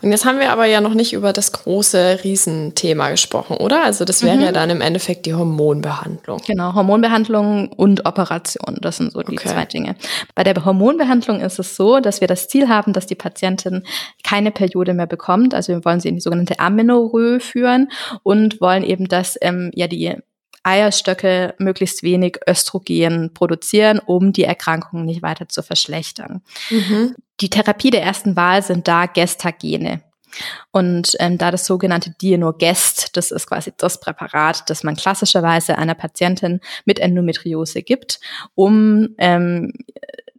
Speaker 2: Und jetzt haben wir aber ja noch nicht über das große Riesenthema gesprochen, oder? Also das wäre mhm. ja dann im Endeffekt die Hormonbehandlung.
Speaker 1: Genau, Hormonbehandlung und Operation, das sind so die okay. zwei Dinge. Bei der Hormonbehandlung ist es so, dass wir das Ziel haben, dass die Patientin keine Periode mehr bekommt. Also wir wollen sie in die sogenannte Amenorrhoe führen und wollen eben, dass ähm, ja die Eierstöcke möglichst wenig Östrogen produzieren, um die Erkrankung nicht weiter zu verschlechtern. Mhm. Die Therapie der ersten Wahl sind da Gestagene. Und ähm, da das sogenannte Dienogest, das ist quasi das Präparat, das man klassischerweise einer Patientin mit Endometriose gibt, um ähm,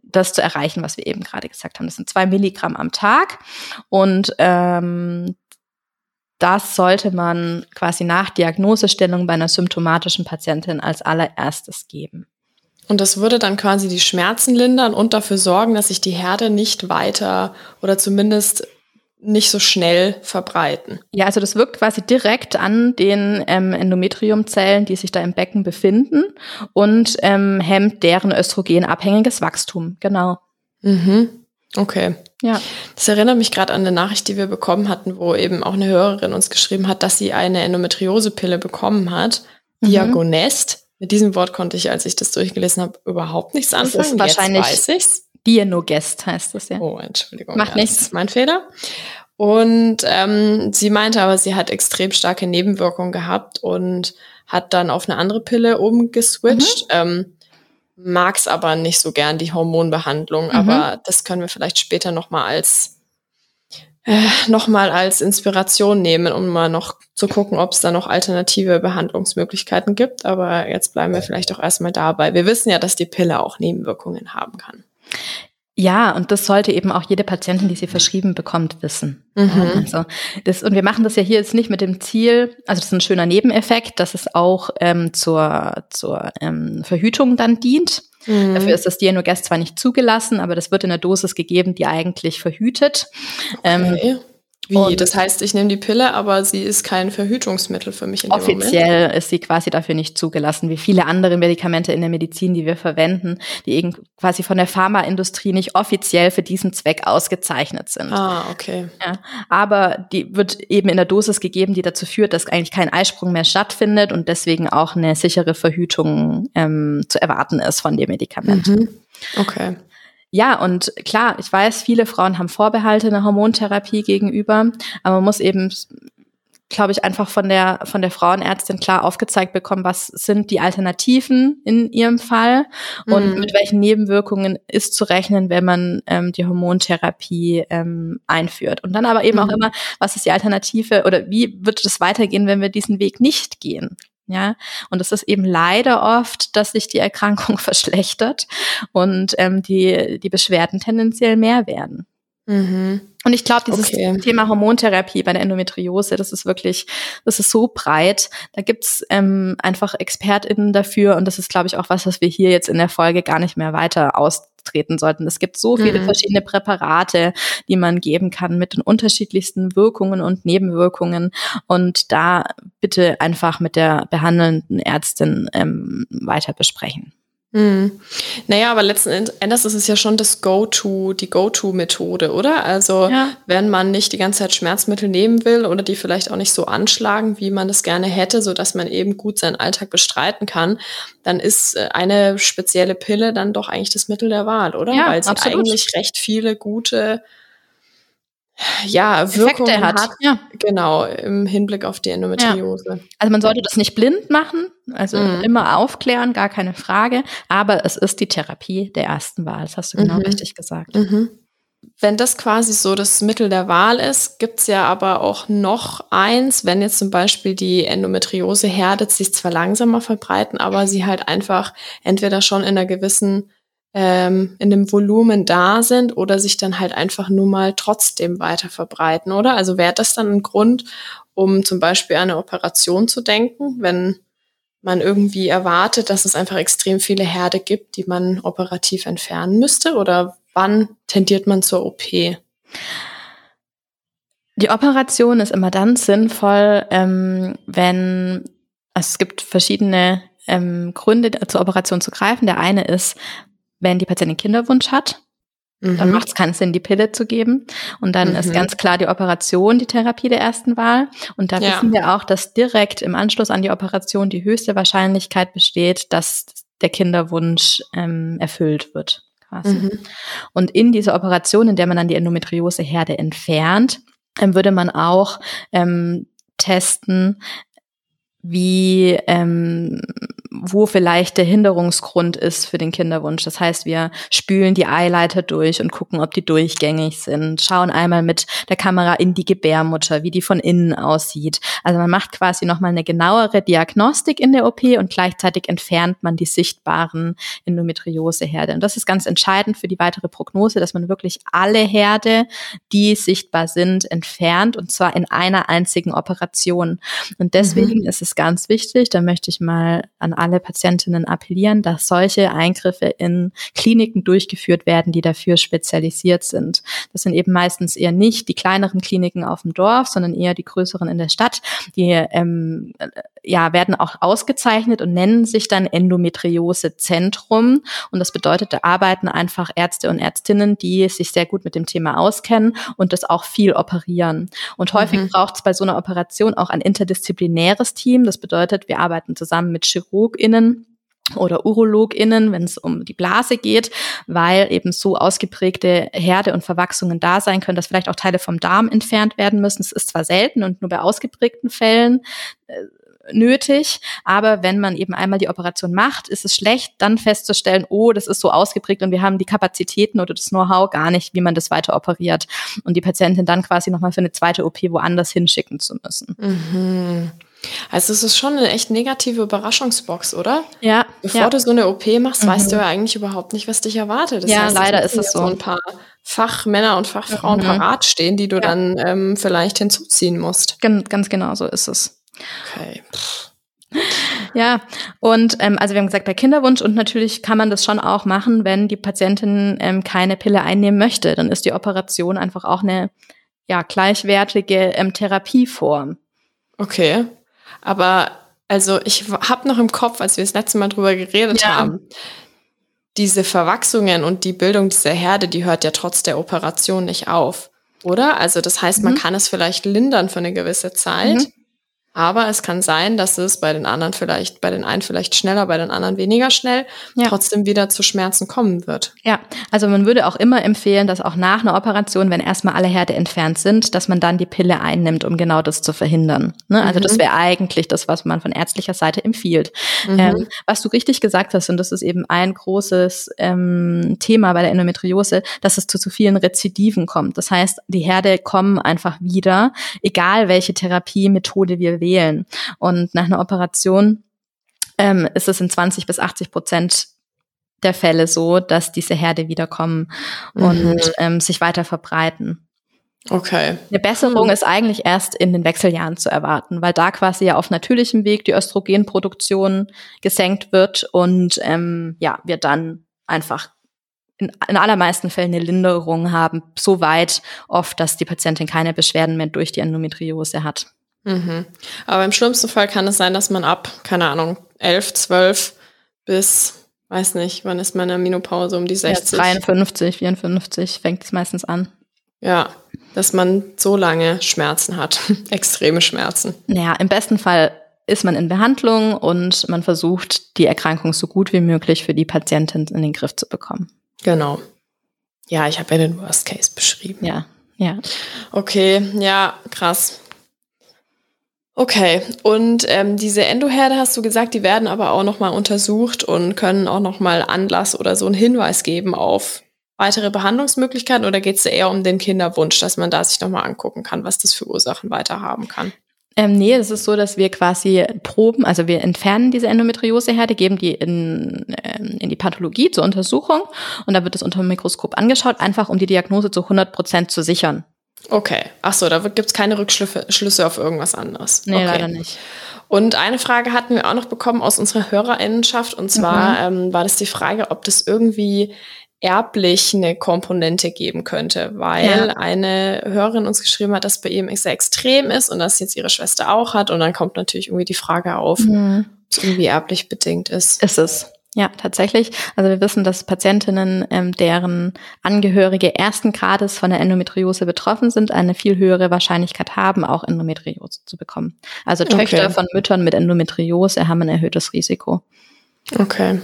Speaker 1: das zu erreichen, was wir eben gerade gesagt haben. Das sind zwei Milligramm am Tag und ähm, das sollte man quasi nach Diagnosestellung bei einer symptomatischen Patientin als allererstes geben.
Speaker 2: Und das würde dann quasi die Schmerzen lindern und dafür sorgen, dass sich die Herde nicht weiter oder zumindest nicht so schnell verbreiten.
Speaker 1: Ja, also das wirkt quasi direkt an den ähm, Endometriumzellen, die sich da im Becken befinden und ähm, hemmt deren östrogenabhängiges Wachstum. Genau.
Speaker 2: Mhm. Okay. Ja. Das erinnert mich gerade an eine Nachricht, die wir bekommen hatten, wo eben auch eine Hörerin uns geschrieben hat, dass sie eine Endometriosepille bekommen hat. Mhm. Diagonest. Mit diesem Wort konnte ich, als ich das durchgelesen habe, überhaupt nichts anfangen. Das
Speaker 1: ist wahrscheinlich Jetzt weiß ich's. Dianogest heißt das ja.
Speaker 2: Oh, Entschuldigung.
Speaker 1: Macht ja, nichts. Das
Speaker 2: ist mein Fehler. Und ähm, sie meinte aber, sie hat extrem starke Nebenwirkungen gehabt und hat dann auf eine andere Pille umgeswitcht. Mhm. Ähm, Mag es aber nicht so gern, die Hormonbehandlung. Mhm. Aber das können wir vielleicht später nochmal als äh, noch als Inspiration nehmen, um mal noch zu gucken, ob es da noch alternative Behandlungsmöglichkeiten gibt. Aber jetzt bleiben wir vielleicht auch erstmal dabei. Wir wissen ja, dass die Pille auch Nebenwirkungen haben kann.
Speaker 1: Ja, und das sollte eben auch jede Patientin, die sie verschrieben bekommt, wissen. Mhm. Also das, und wir machen das ja hier jetzt nicht mit dem Ziel, also das ist ein schöner Nebeneffekt, dass es auch ähm, zur, zur ähm, Verhütung dann dient. Mhm. Dafür ist das Dianogest zwar nicht zugelassen, aber das wird in einer Dosis gegeben, die eigentlich verhütet.
Speaker 2: Okay. Ähm, wie? Und das heißt, ich nehme die Pille, aber sie ist kein Verhütungsmittel für mich
Speaker 1: in Offiziell ist sie quasi dafür nicht zugelassen, wie viele andere Medikamente in der Medizin, die wir verwenden, die eben quasi von der Pharmaindustrie nicht offiziell für diesen Zweck ausgezeichnet sind.
Speaker 2: Ah, okay.
Speaker 1: Ja, aber die wird eben in der Dosis gegeben, die dazu führt, dass eigentlich kein Eisprung mehr stattfindet und deswegen auch eine sichere Verhütung ähm, zu erwarten ist von dem Medikament. Mhm.
Speaker 2: Okay.
Speaker 1: Ja, und klar, ich weiß, viele Frauen haben Vorbehalte einer Hormontherapie gegenüber, aber man muss eben glaube ich, einfach von der, von der Frauenärztin klar aufgezeigt bekommen, was sind die Alternativen in ihrem Fall und mhm. mit welchen Nebenwirkungen ist zu rechnen, wenn man ähm, die Hormontherapie ähm, einführt. Und dann aber eben mhm. auch immer, was ist die Alternative oder wie wird es weitergehen, wenn wir diesen Weg nicht gehen? Ja, und es ist eben leider oft, dass sich die Erkrankung verschlechtert und ähm, die, die Beschwerden tendenziell mehr werden. Mhm. Und ich glaube, dieses okay. Thema Hormontherapie bei der Endometriose, das ist wirklich, das ist so breit. Da gibt's ähm, einfach ExpertInnen dafür und das ist, glaube ich, auch was, was wir hier jetzt in der Folge gar nicht mehr weiter austreten sollten. Es gibt so viele mhm. verschiedene Präparate, die man geben kann mit den unterschiedlichsten Wirkungen und Nebenwirkungen. Und da bitte einfach mit der behandelnden Ärztin ähm, weiter besprechen.
Speaker 2: Hm. Naja, aber letzten Endes ist es ja schon das Go-To, die Go-To-Methode, oder? Also ja. wenn man nicht die ganze Zeit Schmerzmittel nehmen will oder die vielleicht auch nicht so anschlagen, wie man das gerne hätte, so dass man eben gut seinen Alltag bestreiten kann, dann ist äh, eine spezielle Pille dann doch eigentlich das Mittel der Wahl, oder?
Speaker 1: Ja,
Speaker 2: Weil sie
Speaker 1: absolut.
Speaker 2: eigentlich recht viele gute ja, Wirkungen hat. hat.
Speaker 1: Ja.
Speaker 2: Genau, im Hinblick auf die Endometriose. Ja.
Speaker 1: Also man sollte das nicht blind machen, also mhm. immer aufklären, gar keine Frage, aber es ist die Therapie der ersten Wahl, das hast du genau mhm. richtig gesagt.
Speaker 2: Mhm. Wenn das quasi so das Mittel der Wahl ist, gibt's ja aber auch noch eins, wenn jetzt zum Beispiel die Endometriose herdet, sich zwar langsamer verbreiten, aber sie halt einfach entweder schon in einer gewissen ähm, in dem Volumen da sind oder sich dann halt einfach nur mal trotzdem weiter verbreiten, oder? Also wäre das dann ein Grund, um zum Beispiel eine Operation zu denken, wenn man irgendwie erwartet, dass es einfach extrem viele Herde gibt, die man operativ entfernen müsste? Oder wann tendiert man zur OP?
Speaker 1: Die Operation ist immer dann sinnvoll, ähm, wenn also es gibt verschiedene ähm, Gründe zur Operation zu greifen. Der eine ist, wenn die Patientin Kinderwunsch hat, mhm. dann macht es keinen Sinn, die Pille zu geben. Und dann mhm. ist ganz klar die Operation die Therapie der ersten Wahl. Und da ja. wissen wir auch, dass direkt im Anschluss an die Operation die höchste Wahrscheinlichkeit besteht, dass der Kinderwunsch ähm, erfüllt wird. Mhm. Und in dieser Operation, in der man dann die Endometrioseherde entfernt, ähm, würde man auch ähm, testen, wie ähm, wo vielleicht der Hinderungsgrund ist für den Kinderwunsch. Das heißt, wir spülen die Eileiter durch und gucken, ob die durchgängig sind, schauen einmal mit der Kamera in die Gebärmutter, wie die von innen aussieht. Also man macht quasi nochmal eine genauere Diagnostik in der OP und gleichzeitig entfernt man die sichtbaren Endometrioseherde. Und das ist ganz entscheidend für die weitere Prognose, dass man wirklich alle Herde, die sichtbar sind, entfernt und zwar in einer einzigen Operation. Und deswegen mhm. ist es ganz wichtig, da möchte ich mal an alle Patientinnen appellieren, dass solche Eingriffe in Kliniken durchgeführt werden, die dafür spezialisiert sind. Das sind eben meistens eher nicht die kleineren Kliniken auf dem Dorf, sondern eher die größeren in der Stadt, die ähm, ja, werden auch ausgezeichnet und nennen sich dann Endometriose-Zentrum. Und das bedeutet, da arbeiten einfach Ärzte und Ärztinnen, die sich sehr gut mit dem Thema auskennen und das auch viel operieren. Und häufig mhm. braucht es bei so einer Operation auch ein interdisziplinäres Team. Das bedeutet, wir arbeiten zusammen mit ChirurgInnen oder UrologInnen, wenn es um die Blase geht, weil eben so ausgeprägte Herde und Verwachsungen da sein können, dass vielleicht auch Teile vom Darm entfernt werden müssen. Es ist zwar selten und nur bei ausgeprägten Fällen äh, nötig, aber wenn man eben einmal die Operation macht, ist es schlecht, dann festzustellen, oh, das ist so ausgeprägt und wir haben die Kapazitäten oder das Know-how gar nicht, wie man das weiter operiert und die Patientin dann quasi nochmal für eine zweite OP woanders hinschicken zu müssen.
Speaker 2: Mhm. Also es ist schon eine echt negative Überraschungsbox, oder?
Speaker 1: Ja.
Speaker 2: Bevor
Speaker 1: ja.
Speaker 2: du so eine OP machst, mhm. weißt du ja eigentlich überhaupt nicht, was dich erwartet.
Speaker 1: Das ja, heißt, leider ist es so.
Speaker 2: so ein paar Fachmänner und Fachfrauen mhm. parat stehen, die du ja. dann ähm, vielleicht hinzuziehen musst.
Speaker 1: Ganz, ganz genau so ist es. Okay. Ja, und ähm, also wir haben gesagt, bei Kinderwunsch und natürlich kann man das schon auch machen, wenn die Patientin ähm, keine Pille einnehmen möchte. Dann ist die Operation einfach auch eine ja, gleichwertige ähm, Therapieform.
Speaker 2: Okay. Aber also ich habe noch im Kopf, als wir das letzte Mal drüber geredet ja. haben, diese Verwachsungen und die Bildung dieser Herde, die hört ja trotz der Operation nicht auf, oder? Also das heißt, man mhm. kann es vielleicht lindern für eine gewisse Zeit. Mhm. Aber es kann sein, dass es bei den anderen vielleicht, bei den einen vielleicht schneller, bei den anderen weniger schnell, ja. trotzdem wieder zu Schmerzen kommen wird.
Speaker 1: Ja, also man würde auch immer empfehlen, dass auch nach einer Operation, wenn erstmal alle Herde entfernt sind, dass man dann die Pille einnimmt, um genau das zu verhindern. Ne? Also mhm. das wäre eigentlich das, was man von ärztlicher Seite empfiehlt. Mhm. Ähm, was du richtig gesagt hast, und das ist eben ein großes ähm, Thema bei der Endometriose, dass es zu zu vielen Rezidiven kommt. Das heißt, die Herde kommen einfach wieder, egal welche Therapiemethode wir wählen. Und nach einer Operation ähm, ist es in 20 bis 80 Prozent der Fälle so, dass diese Herde wiederkommen mhm. und ähm, sich weiter verbreiten.
Speaker 2: Okay.
Speaker 1: Eine Besserung ist eigentlich erst in den Wechseljahren zu erwarten, weil da quasi ja auf natürlichem Weg die Östrogenproduktion gesenkt wird und ähm, ja, wir dann einfach in, in allermeisten Fällen eine Linderung haben, so weit oft, dass die Patientin keine Beschwerden mehr durch die Endometriose hat.
Speaker 2: Mhm. Aber im schlimmsten Fall kann es sein, dass man ab, keine Ahnung, 11, 12 bis, weiß nicht, wann ist meine Menopause, um die 60?
Speaker 1: Ja, 53, 54 fängt es meistens an.
Speaker 2: Ja, dass man so lange Schmerzen hat, extreme Schmerzen.
Speaker 1: Naja, im besten Fall ist man in Behandlung und man versucht, die Erkrankung so gut wie möglich für die Patientin in den Griff zu bekommen.
Speaker 2: Genau. Ja, ich habe ja den Worst Case beschrieben.
Speaker 1: Ja, ja.
Speaker 2: Okay, ja, krass. Okay, und ähm, diese Endoherde hast du gesagt, die werden aber auch nochmal untersucht und können auch nochmal Anlass oder so einen Hinweis geben auf weitere Behandlungsmöglichkeiten oder geht es eher um den Kinderwunsch, dass man da sich nochmal angucken kann, was das für Ursachen weiter haben kann?
Speaker 1: Ähm, nee, es ist so, dass wir quasi Proben, also wir entfernen diese Endometrioseherde, geben die in, ähm, in die Pathologie zur Untersuchung und da wird es unter dem Mikroskop angeschaut, einfach um die Diagnose zu 100 Prozent zu sichern.
Speaker 2: Okay. Ach so, da gibt es keine Rückschlüsse auf irgendwas anderes.
Speaker 1: Nee,
Speaker 2: okay.
Speaker 1: leider nicht.
Speaker 2: Und eine Frage hatten wir auch noch bekommen aus unserer Hörerinnenschaft. Und zwar mhm. ähm, war das die Frage, ob das irgendwie erblich eine Komponente geben könnte, weil ja. eine Hörerin uns geschrieben hat, dass bei ihm sehr extrem ist und dass jetzt ihre Schwester auch hat. Und dann kommt natürlich irgendwie die Frage auf, mhm. ob es irgendwie erblich bedingt ist.
Speaker 1: Ist es. Ja, tatsächlich. Also wir wissen, dass Patientinnen, ähm, deren Angehörige ersten Grades von der Endometriose betroffen sind, eine viel höhere Wahrscheinlichkeit haben, auch Endometriose zu bekommen. Also Töchter okay. von Müttern mit Endometriose haben ein erhöhtes Risiko.
Speaker 2: Okay.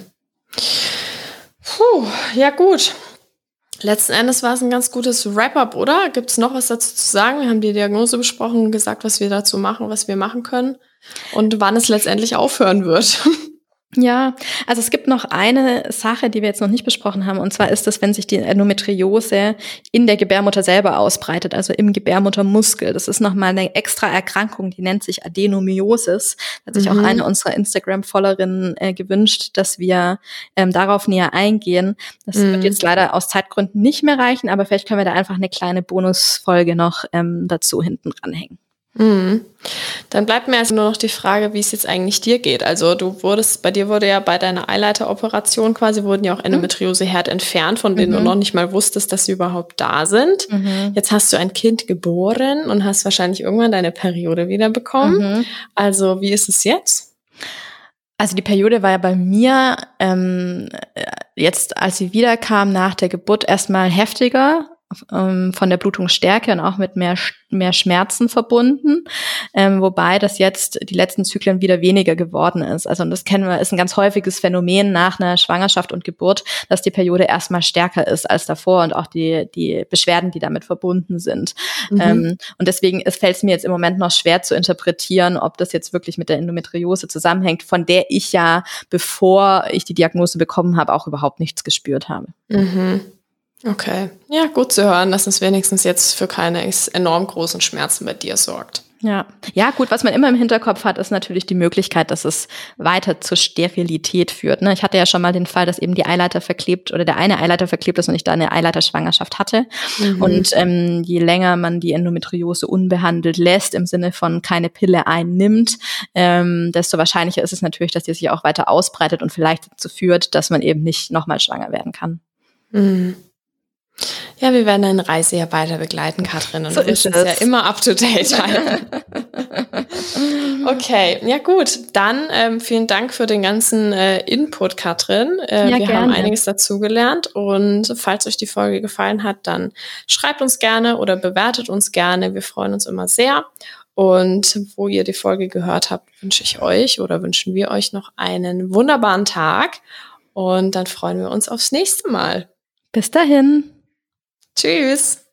Speaker 2: Puh, ja gut. Letzten Endes war es ein ganz gutes Wrap-up, oder? Gibt es noch was dazu zu sagen? Wir haben die Diagnose besprochen und gesagt, was wir dazu machen, was wir machen können und wann es letztendlich aufhören wird.
Speaker 1: Ja, also es gibt noch eine Sache, die wir jetzt noch nicht besprochen haben, und zwar ist es, wenn sich die Endometriose in der Gebärmutter selber ausbreitet, also im Gebärmuttermuskel. Das ist nochmal eine extra Erkrankung, die nennt sich Adenomyosis. Da hat sich mhm. auch eine unserer Instagram-Followerinnen äh, gewünscht, dass wir ähm, darauf näher eingehen. Das mhm. wird jetzt leider aus Zeitgründen nicht mehr reichen, aber vielleicht können wir da einfach eine kleine Bonusfolge noch ähm, dazu hinten dranhängen.
Speaker 2: Mhm. Dann bleibt mir also nur noch die Frage, wie es jetzt eigentlich dir geht. Also du wurdest, bei dir wurde ja bei deiner Eileiteroperation quasi, wurden ja auch Endometrioseherd entfernt, von denen mhm. du noch nicht mal wusstest, dass sie überhaupt da sind. Mhm. Jetzt hast du ein Kind geboren und hast wahrscheinlich irgendwann deine Periode wieder bekommen. Mhm. Also wie ist es jetzt?
Speaker 1: Also die Periode war ja bei mir ähm, jetzt, als sie wiederkam nach der Geburt, erstmal heftiger ähm, von der Blutungsstärke und auch mit mehr, mehr Schmerzen verbunden, ähm, wobei das jetzt die letzten Zyklen wieder weniger geworden ist. Also und das kennen wir, ist ein ganz häufiges Phänomen nach einer Schwangerschaft und Geburt, dass die Periode erstmal stärker ist als davor und auch die, die Beschwerden, die damit verbunden sind. Mhm. Ähm, und deswegen fällt es mir jetzt im Moment noch schwer zu interpretieren, ob das jetzt wirklich mit der Endometriose zusammenhängt, von der ich ja, bevor ich die Diagnose bekommen habe, auch überhaupt nichts gespürt habe.
Speaker 2: Mhm. Okay. Ja, gut zu hören, dass es wenigstens jetzt für keine enorm großen Schmerzen bei dir sorgt.
Speaker 1: Ja, ja, gut, was man immer im Hinterkopf hat, ist natürlich die Möglichkeit, dass es weiter zur Sterilität führt. Ne? Ich hatte ja schon mal den Fall, dass eben die Eileiter verklebt oder der eine Eileiter verklebt ist und ich da eine Eileiterschwangerschaft hatte. Mhm. Und ähm, je länger man die Endometriose unbehandelt lässt, im Sinne von keine Pille einnimmt, ähm, desto wahrscheinlicher ist es natürlich, dass die sich auch weiter ausbreitet und vielleicht dazu führt, dass man eben nicht nochmal schwanger werden kann.
Speaker 2: Mhm. Ja, wir werden deine Reise ja weiter begleiten, Katrin. Und so wirst es ja immer up to date halten. okay, ja gut. Dann ähm, vielen Dank für den ganzen äh, Input, Katrin. Äh, ja, wir gerne. haben einiges dazugelernt. Und falls euch die Folge gefallen hat, dann schreibt uns gerne oder bewertet uns gerne. Wir freuen uns immer sehr. Und wo ihr die Folge gehört habt, wünsche ich euch oder wünschen wir euch noch einen wunderbaren Tag. Und dann freuen wir uns aufs nächste Mal.
Speaker 1: Bis dahin.
Speaker 2: Tschüss.